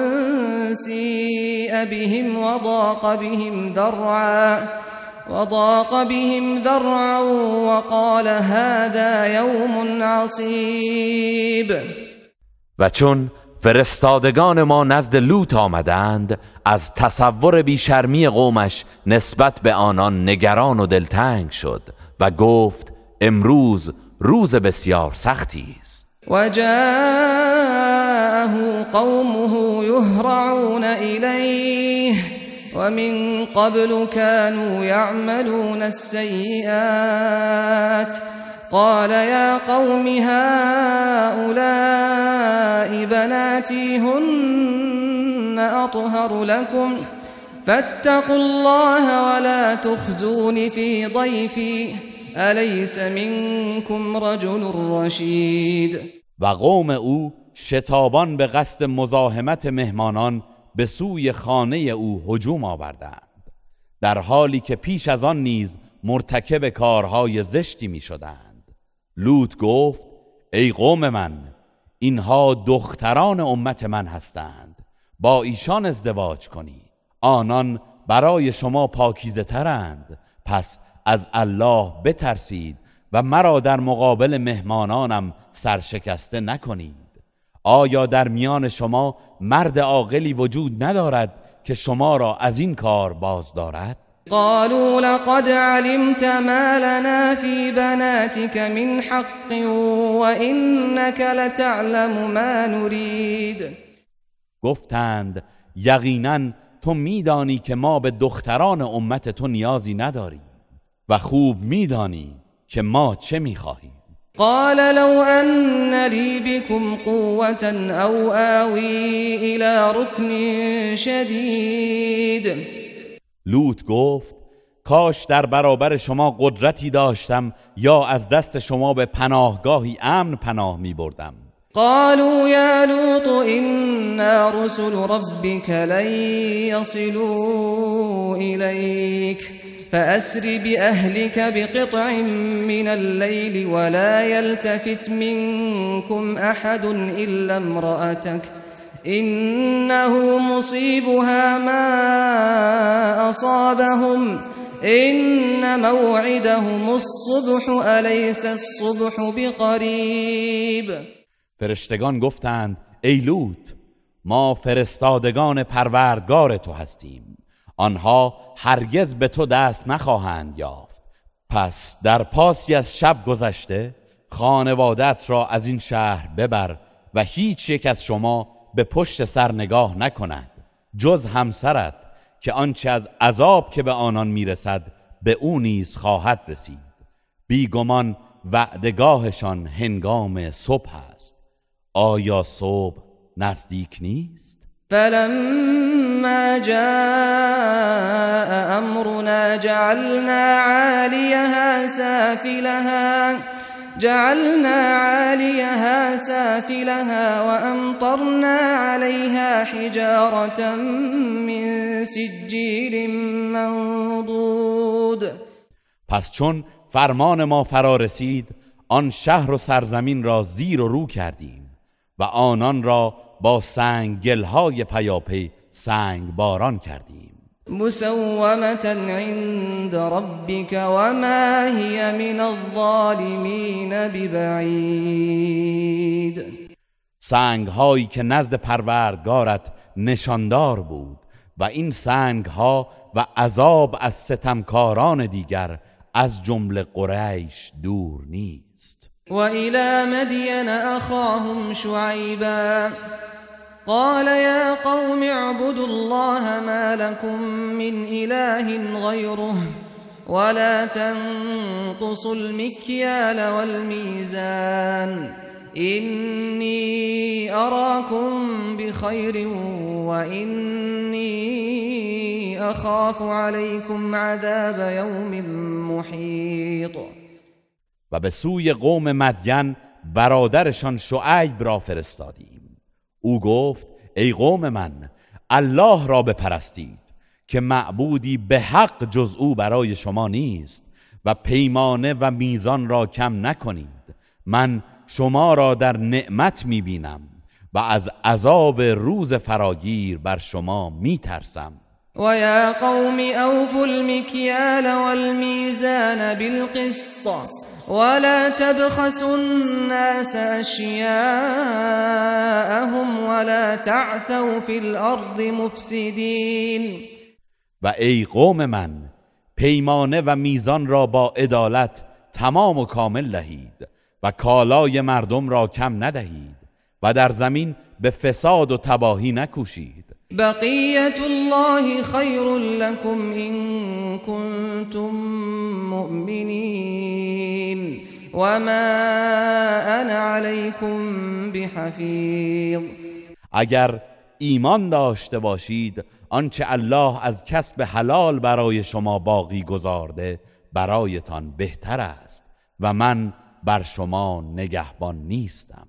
سيء بهم وضاق بهم ذرعا وضاق بهم ذرعا وقال هذا يوم عصيب. و چون فرستادگان ما نزد لوط آمدند از تصور بیشرمی قومش نسبت به آنان نگران و دلتنگ شد و گفت امروز روز بسیار سختی است. وجاءه قومه يهرعون إليه ومن قبل كانوا يعملون السيئات. قال يا قوم هؤلاء بناتي هن أطهر لكم. فاتقوا الله ولا تخزون في ضيفي. أليس منكم رجل رشيد؟ و قوم او شتابان به قصد مزاحمت مهمانان به سوی خانه او هجوم آوردند. در حالی که پیش از آن نیز مرتکب کارهای زشتی می شدند لوط گفت ای قوم من اینها دختران امت من هستند. با ایشان ازدواج کنید آنان برای شما پاکیزه ترند. پس از الله بترسید و مرا در مقابل مهمانانم سرشکسته نکنید. آیا در میان شما مرد عاقلی وجود ندارد که شما را از این کار باز دارد؟ قالوا لقد علمت ما لنا في بناتك من حق وإنك لتعلم ما نريد گفتند یقینا تو میدانی که ما به دختران امت تو نیازی نداریم و خوب میدانی که ما چه می‌خواهیم. قال لو أن لي بكم قوة أو آوي إلى ركن شديد. لوط گفت کاش در برابر شما قدرتی داشتم یا از دست شما به پناهگاهی امن پناه می بردم. قالوا يا لوط إنا رسل ربك لن يصلوا إليك. فأسر بأهلك بقطع من الليل ولا يلتفت منكم أحد إلا امرأتك إنه مصيبها ما أصابهم إن موعدهم الصبح أليس الصبح بقريب فرشتگان گفتند ای لوط ما فرستادگان پروردگار تو هستیم. آنها هرگز به تو دست نخواهند یافت. پس در پاسی از شب گذشته خانوادت را از این شهر ببر و هیچ یک از شما به پشت سر نگاه نکند جز همسرت که آنچه از عذاب که به آنان می‌رسد به او نیز خواهد رسید. بیگمان وعدگاهشان هنگام صبح است. آیا صبح نزدیک نیست؟ فلما جاء امرنا جعلنا عاليها سافلها جعلنا عاليها سافلها وأمطرنا عليها حجارة من سجيل منضود. پس چون فرمان ما فرا رسید آن شهر و سرزمین را زیر و رو کردیم و آنان را با سنگلهای پیاپی سنگ باران کردیم. مسومة عند ربك وما هي من الظالمين ببعید. سنگ هایی که نزد پروردگارت نشاندار بود و این سنگ ها و عذاب از ستمکاران دیگر از جمله قریش دور نیست. و الى مدین اخاهم شعیبا. قال يا قوم اعبدوا الله ما لكم من إله غيره ولا تنقصوا المكيال والميزان إني أراكم بخير وإني أخاف عليكم عذاب يوم محيط. و به سوی قوم مدین برادرشان شعیب را فرستادیم او گفت ای قوم من الله را بپرستید که معبودی به حق جز او برای شما نیست و پیمانه و میزان را کم نکنید. من شما را در نعمت می‌بینم و از عذاب روز فراگیر بر شما میترسم. و یا قوم اوفوا المکیال والمیزان بالقسط. ولا تبخسوا الناس اشیاءهم ولا تعثوا في الارض مفسدین و ای قوم من پیمانه و میزان را با عدالت تمام و کامل دهید و کالای مردم را کم ندهید و در زمین به فساد و تباهی نکوشید. بقیت الله خیر لكم ان کنتم مؤمنین. وما انا علیکم بحفیظ اگر ایمان داشته باشید آنچه الله از کسب حلال برای شما باقی گذارده برایتان بهتر است و من بر شما نگهبان نیستم.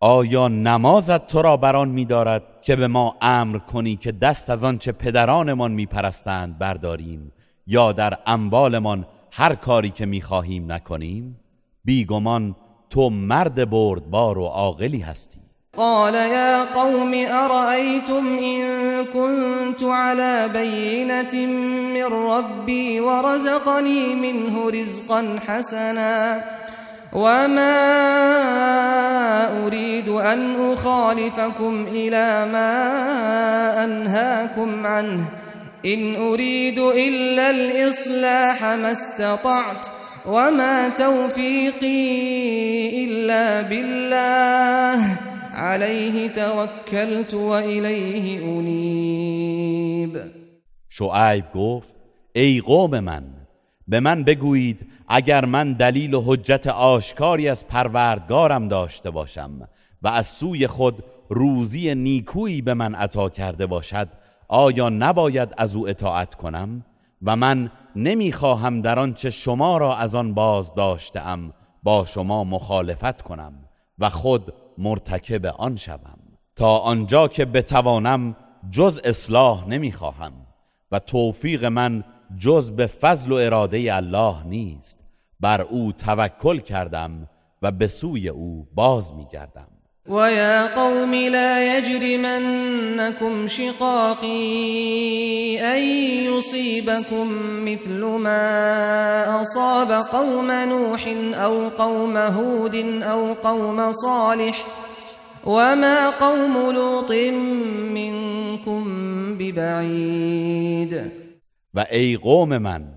آیا نمازت تو را بران می‌دارد که به ما امر کنی که دست از آنچه پدرانمان میپرستند برداریم یا در اموالمان هر کاری که می‌خواهیم نکنیم؟ بیگمان تو مرد بردبار و عاقلی هستی. قال يا قوم أرأيتم إن كنت على بينة من ربي ورزقني منه رزقا حسنا وما أريد أن أخالفكم إلى ما أنهاكم عنه إن أريد إلا الإصلاح ما استطعت وما توفيقي إلا بالله عليه توكلت وإليه أنيب شعیب گفت ای قوم من به من بگویید اگر من دلیل و حجت آشکاری از پروردگارم داشته باشم و از سوی خود روزی نیکویی به من عطا کرده باشد آیا نباید از او اطاعت کنم؟ و من نمی‌خواهم در آنچه شما را از آن باز داشتم با شما مخالفت کنم و خود مرتکب آن شوم. تا آنجا که بتوانم جز اصلاح نمی‌خواهم و توفیق من جز به فضل و اراده الله نیست. بر او توکل کردم و به سوی او باز میگردم. و یا قوم لا یجرمنکم شقاقی ان یصیبکم مثل ما اصاب قوم نوح او قوم هود او قوم صالح وما قوم لوط منكم ببعید. و ای قوم من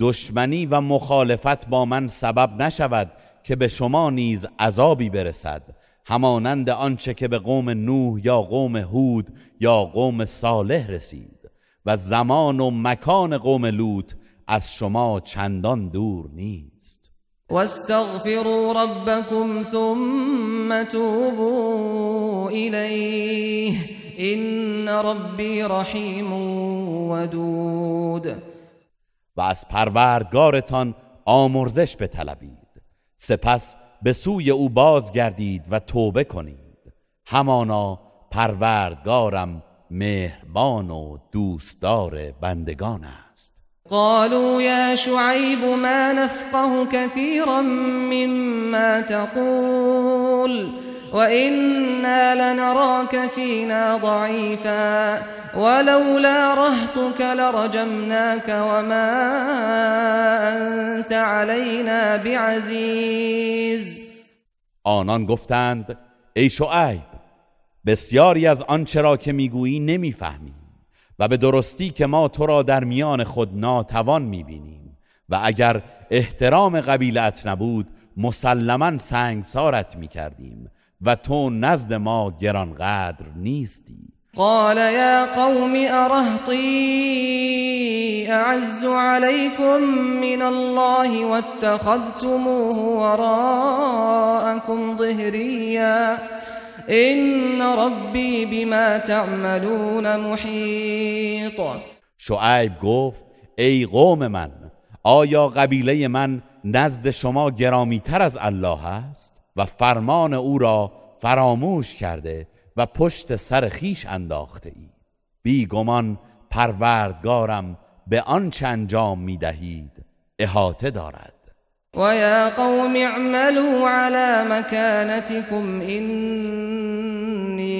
دشمنی و مخالفت با من سبب نشود که به شما نیز عذابی برسد همانند آنچه که به قوم نوح یا قوم هود یا قوم صالح رسید و زمان و مکان قوم لوط از شما چندان دور نیست. واستغفروا ربكم ثم توبوا إليه. إن ربي رحیم ودود. و از پروردگارتان آمرزش بطلبید. سپس به سوی او بازگردید و توبه کنید. همانا پروردگارم مهربان و دوستدار بندگان قالوا يا شعيب ما نفقه كثيرا مما تقول وإنا لنراك فينا ضعيفا ولولا رهتك لرجمناك وما أنت علينا بعزيز. آنان گفتند ای شعیب بسیاری از آنچه را که می‌گویی نمی‌فهمیم و به درستی که ما تو را در میان خود ناتوان می‌بینیم. و اگر احترام قبیلت نبود مسلما سنگسارت می‌کردیم و تو نزد ما گرانقدر نیستی. قال يا قوم أرهطي أعز عليكم من الله واتخذتموه وراءكم ظهريا إن ربي بما تعملون محيط. شعیب گفت ای قوم من آیا قبیله من نزد شما گرامیتر از الله است و فرمان او را فراموش کرده و پشت سر خیش انداخته ای؟ بیگمان پروردگارم به آنچه انجام می دهید احاطه دارد. و یا قوم اعملوا على مكانتكم اینی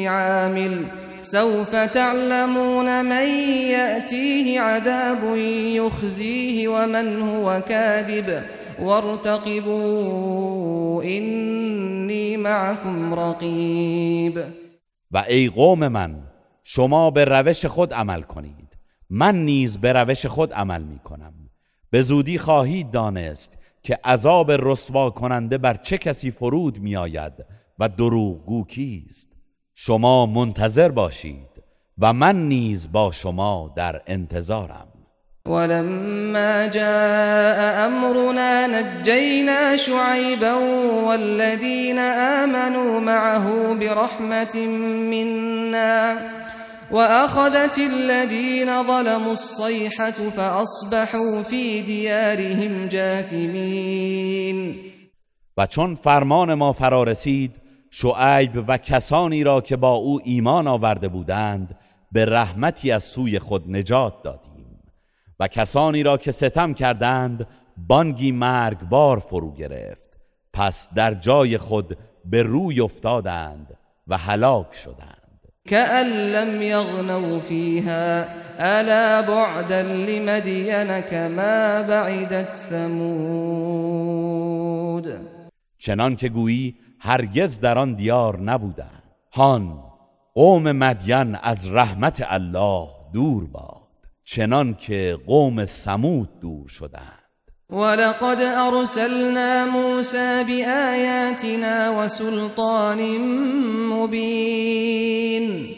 عامل سوف تعلمون من يأتيه عذاب يخزيه ومن هو كاذب وارتقبوا اینی معكم رقیب و ای قوم من شما به روش خود عمل کنید. من نیز به روش خود عمل می کنم به زودی خواهید دانست که عذاب رسوا کننده بر چه کسی فرود می آید و دروغگو کیست؟ شما منتظر باشید و من نیز با شما در انتظارم. ولما جاء أمرنا نجينا شعيبا والذين آمنوا معه برحمة منا. وأخذت الذين ظلموا الصيحة فأصبحوا في ديارهم جاثمين. و چون فرمان ما فرا رسید شعیب و کسانی را که با او ایمان آورده بودند به رحمتی از سوی خود نجات دادیم. و کسانی را که ستم کردند بانگی مرگبار فرو گرفت. پس در جای خود به روی افتادند و هلاک شدند. كأن لم يغنوا فيها. ألا بعدا لمدين كما بعدت ثمود. چنان که گویی هرگز در آن دیار نبودند هان قوم مدین از رحمت الله دور باد چنان که قوم سمود دور شدند. ولقد أرسلنا موسى بآياتنا وسلطان مبين.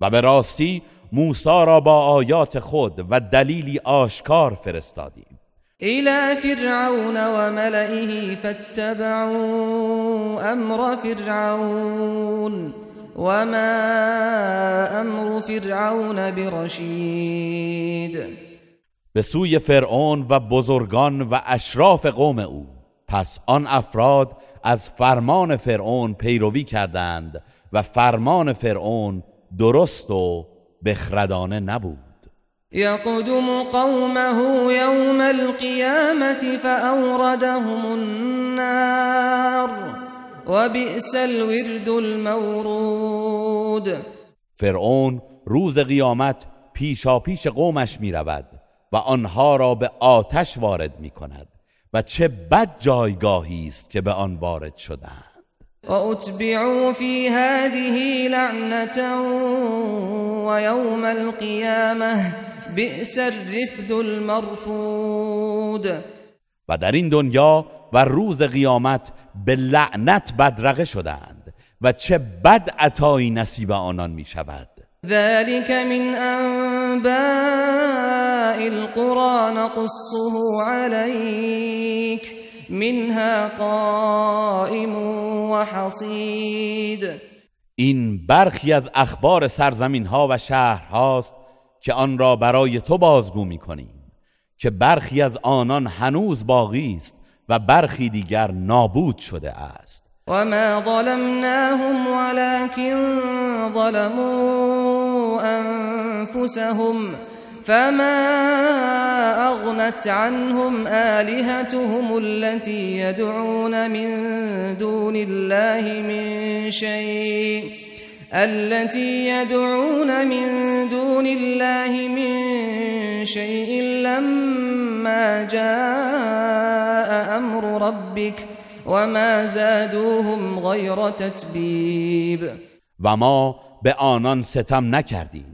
و به راستی موسی را با آیات خود و دلیلی آشکار فرستادیم. إلى فرعون وملئه فاتبعوا أمر فرعون وما أمر فرعون برشید به سوی فرعون و بزرگان و اشراف قوم او. پس آن افراد از فرمان فرعون پیروی کردند و فرمان فرعون درست و بخردانه نبود. یقدم قومه یوم القیامت فأوردهم النار و بئس الورد المورود. فرعون روز قیامت پیشا پیش قومش می رود و آنها را به آتش وارد می کند و چه بد جایگاهی است که به آن وارد شدند. وأتبعوا في هذه لعنة ويوم القيامة بئس الرفد المرفود. و در این دنیا و روز قیامت به لعنت بدرقه شدند و چه بد عطایی نصیب آنان می شود ذلك من أنباء القرى نقصه عليك منها قائم وحصید این برخی از اخبار سرزمین ها و شهر هاست که آن را برای تو بازگو می کنیم که برخی از آنان هنوز باقی است و برخی دیگر نابود شده است. وما ظلمناهم ولكن ظلموا أنفسهم فما أغنت عنهم آلهتهم التي يدعون من دون الله من شيء التي يدعون من دون الله من شيء لما جاء أمر ربك وما زادوهم غير تتبیب و ما به آنان ستم نکردیم.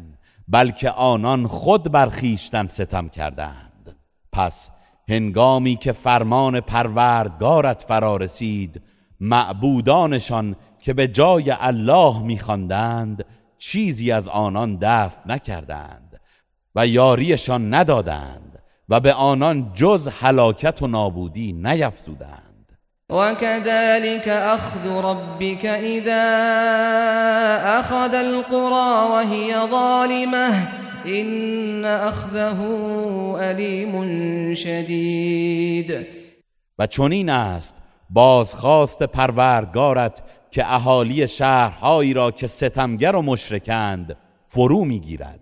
بلکه آنان خود بر خویشتن ستم کردند. پس هنگامی که فرمان پروردگارت فرا رسید معبودانشان که به جای الله میخواندند چیزی از آنان دفع نکردند و یاریشان ندادند و به آنان جز هلاکت و نابودی نیفزودند. وكذلك أخذ ربك إذا أخذ القرى وهي ظالمة. إن أخذه أليم شدید و چنین است بازخواست پروردگارت که اهالی شهرهایی را که ستمگر و مشرکند فرو می‌گیرد.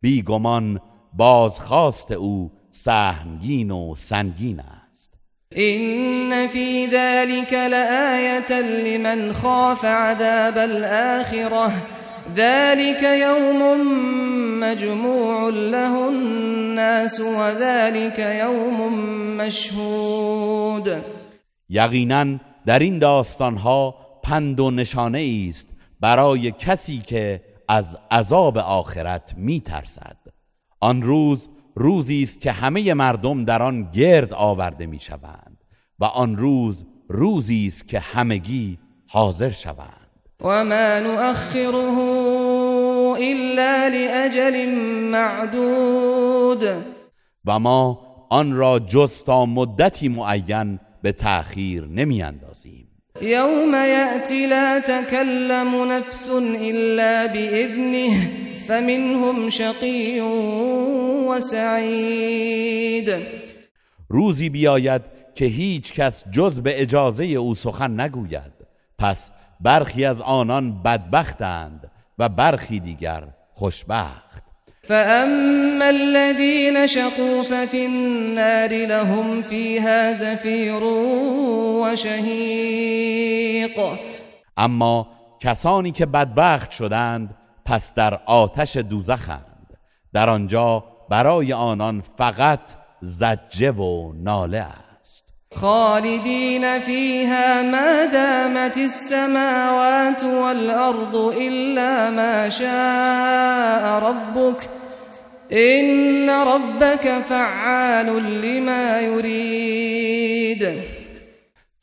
بیگمان بازخواست او سهمگین و سنگین است. إن في ذلك لآية لمن خاف عذاب الآخرة ذلك يوم مجموع له الناس وذلك يوم مشهود. یقینا در این داستانها پند و نشانه است برای کسی که از عذاب آخرت میترسد. آن روز روزی است که همه مردم در آن گرد آورده می‌شوند و آن روز روزی است که همگی حاضر شوند. و ما نؤخره الا لاجل معدود. و ما آن را جز تا مدتی معین به تأخیر نمی اندازیم یوم یأتی لا تکلم نفس الا بإذنه. فمنهم شقی و سعید روزی بیاید که هیچ کس جز به اجازه او سخن نگوید. پس برخی از آنان بدبختند و برخی دیگر خوشبخت. فأما الذين شقوا ففي النار لهم فيها زفير وشهيق. اما کسانی که بدبخت شدند پس در آتش دوزخند. در آنجا برای آنان فقط زجه و ناله است. خالدین فیها ما دامت السماوات والارض الا ما شاء ربك ان ربك فعال لما يريد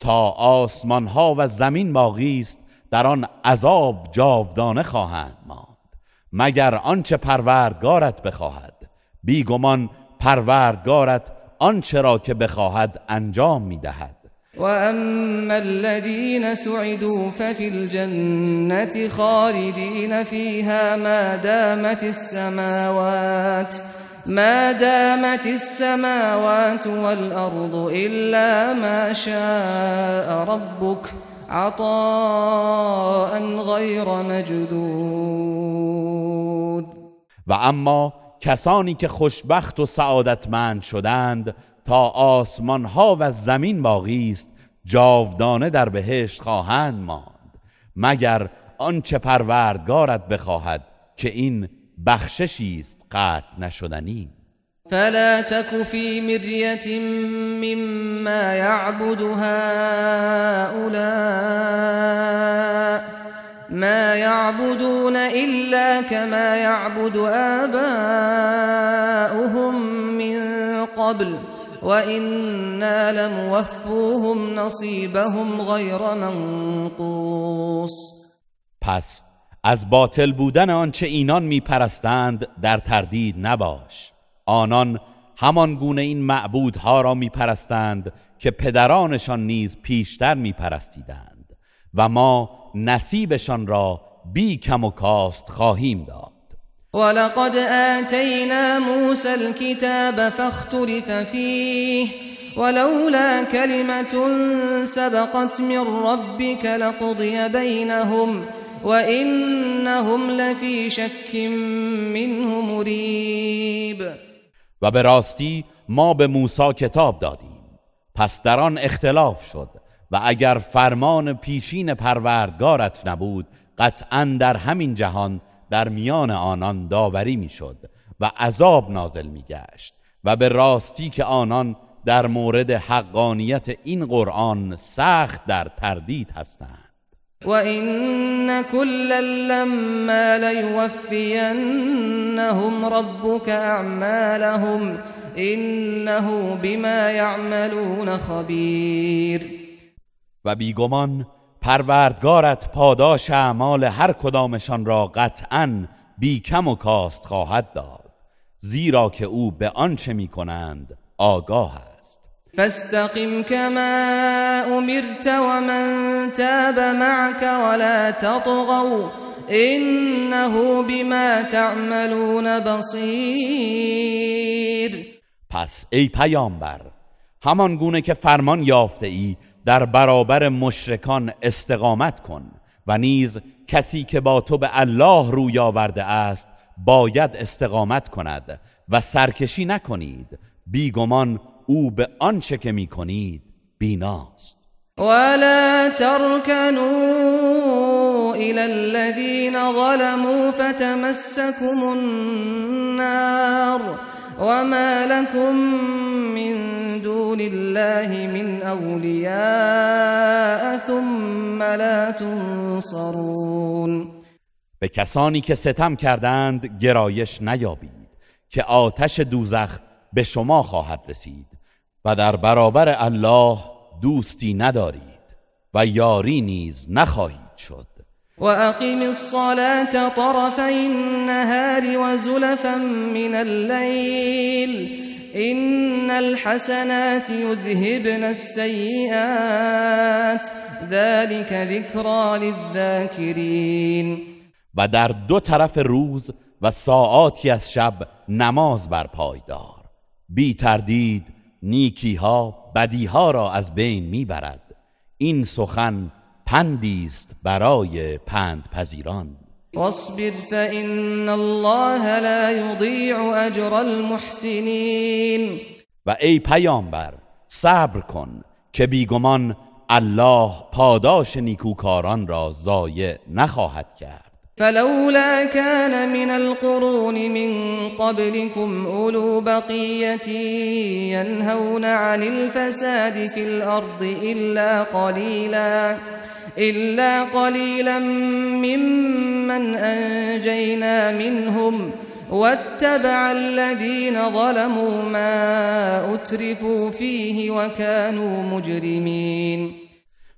تا آسمان ها و زمین باقی است در آن عذاب جاودانه خواهند ماند. مگر آنچه پروردگارت بخواهد. بیگمان پروردگارت آنچه را که بخواهد انجام می‌دهد. و اما الذين سعدوا ففي الجنة خالدين فيها ما دامت السماوات ما دامت السماوات والأرض إلا ما شاء ربك عطاء غیر مجدود. و اما کسانی که خوشبخت و سعادتمند شدند تا آسمان ها و زمین باقی است جاودانه در بهشت خواهند ماند. مگر آنچه پروردگارت بخواهد که این بخششی است قطع نشدنی؟ فلا تك في مرية مما يعبد هؤلاء ما يعبدون إلا كما يعبد آباؤهم من قبل وإنا لموفوهم نصيبهم غير منقوص. پس از باطل بودن آنچه اینان میپرستند در تردید نباش. آنان همان گونه این معبودها را میپرستند که پدرانشان نیز پیشتر میپرستیدند و ما نصیبشان را بی کم و کاست خواهیم داد. ولقد آتينا موسى الكتاب فاختلف فيه ولولا كلمة سبقت من ربك لقضي بينهم وإنهم لفي شك منه مريب و به راستی ما به موسی کتاب دادیم. پس در آن اختلاف شد و اگر فرمان پیشین پروردگارت نبود قطعا در همین جهان در میان آنان داوری می‌شد و عذاب نازل میگشت و به راستی که آنان در مورد حقانیت این قرآن سخت در تردید هستند. وإن كلا لما ليوفينهم ربك أعمالهم إنه بما يعملون خبير. و بیگمان پروردگارت پاداش اعمال هر کدامشان را قطعا بی کم و کاست خواهد داد زیرا که او به آنچه می کنند آگاه است. فاستقم كما امرت ومن تاب معك ولا تطغوا انه بما تعملون بصير. پس ای پیامبر همان گونه که فرمان یافته ای در برابر مشرکان استقامت کن و نیز کسی که با تو به الله روی آورده است باید استقامت کند و سرکشی نکنید. بیگمان او به آنچه که می کنید بیناست. ولا تركنوا إلى الذين ظلموا فتمسكم النار وما لكم من دون الله من أولياء ثم لا تنصرون. به کسانی که ستم کردند گرایش نیابید که آتش دوزخ به شما خواهد رسید. و در برابر الله دوستی ندارید و یاری نیز نخواهید شد. وأقم الصلاة طرفي النهار وزلفا من الليل إن الحسنات يذهبن السيئات ذلك ذكرى للذاكرين و در دو طرف روز و ساعاتی از شب نماز برپای دار. بی تردید نیکی ها بدی ها را از بین می‌برد. این سخن پندی است برای پند پذیران واصبر فإن الله لا يضيع أجر المحسنين. و ای پیامبر صبر کن که بیگمان الله پاداش نیکوکاران را ضایع نخواهد کرد. فلولا كان من القرون من قبلكم أولو بقية ينهون عن الفساد في الأرض إلا قليلا إلا قليلا ممن أنجينا منهم واتبع الذين ظلموا ما أترفوا فيه وكانوا مجرمين.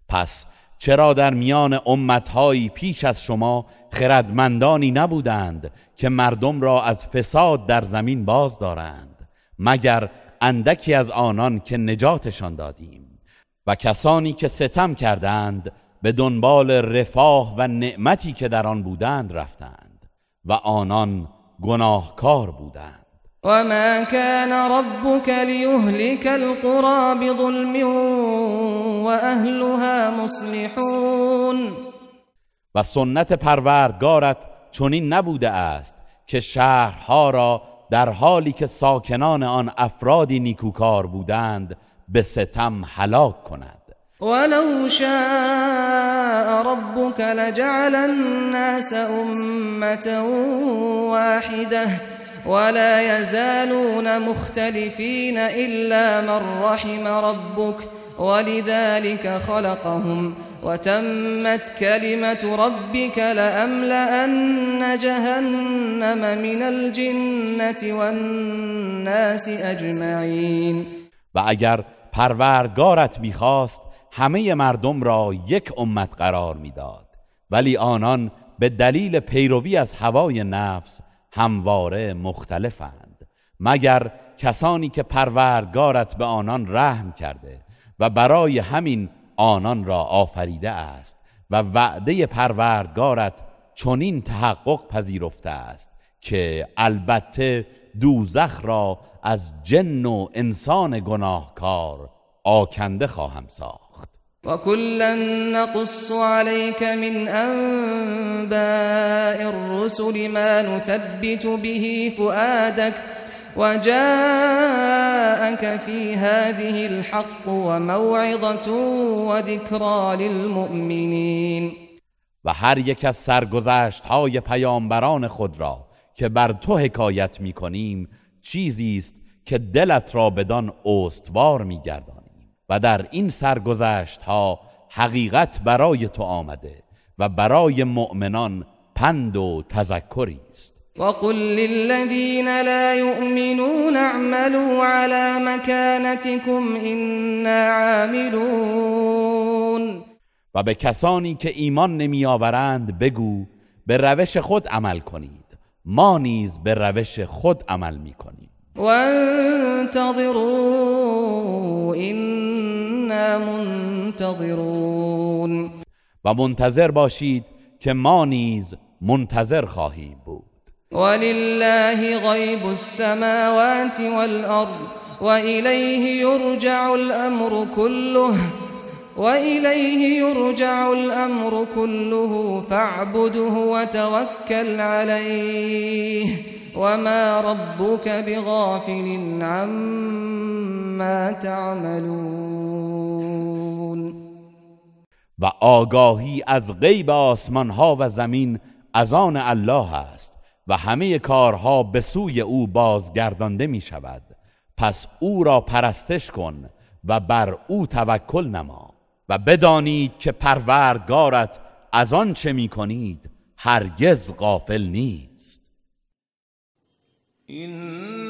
پس چرا در میان امتهایی پیش از شما خردمندانی نبودند که مردم را از فساد در زمین باز دارند مگر اندکی از آنان که نجاتشان دادیم. و کسانی که ستم کردند به دنبال رفاه و نعمتی که در آن بودند رفتند و آنان گناهکار بودند. وما كان ربك ليهلك القرى بظلم وأهلها مصلحون. و سنت پروردگارت چنین نبوده است که شهرها را در حالی که ساکنان آن افرادی نیکوکار بودند به ستم هلاک کند. ولو شاء ربك لجعل الناس أمة واحدة ولا يزالون مختلفين إلا من رحم ربك ولذلك خلقهم وتمت كلمة ربك لأملأن جهنم من الجنة والناس أجمعين. و اگر پروردگارت می‌خواست همه مردم را یک امت قرار می‌داد. ولی آنان به دلیل پیروی از هوای نفس همواره مختلفند. مگر کسانی که پروردگارت به آنان رحم کرده و برای همین آنان را آفریده است و وعده پروردگارت چنین تحقق پذیرفته است که البته دوزخ را از جن و انسان گناهکار آکنده خواهم ساخت. و کلا نقص عليك من انباء الرسل ما نثبت به فؤادك وجاءك في هذه الحق وموعظة وذكرى للمؤمنين. و هر یک از سرگذشت های پیامبران خود را که بر تو حکایت می کنیم چیزی است که دلت را بدان استوار میگردانیم. و در این سرگذشت ها حقیقت برای تو آمده و برای مؤمنان پند و تذکری است. وقل للذین لا يؤمنون اعملوا على مكانتكم إنا عاملون. و به کسانی که ایمان نمی آورند بگو به روش خود عمل کنید. ما نیز به روش خود عمل می کنیم وانتظروا إنا منتظرون. و منتظر باشید که ما نیز منتظر خواهیم بود. ولله غیب السماوات والأرض وإليه يرجع الأمر كله وإليه يرجع الأمر كله فاعبده وتوكل عليه وما ربك بغافل عما تعملون. و آگاهی از غیب آسمان ها و زمین از آن الله است. و همه کارها به سوی او بازگردانده می شود. پس او را پرستش کن و بر او توکل نما و بدانید که پروردگارت از آن چه می کنید هرگز غافل نیست. إن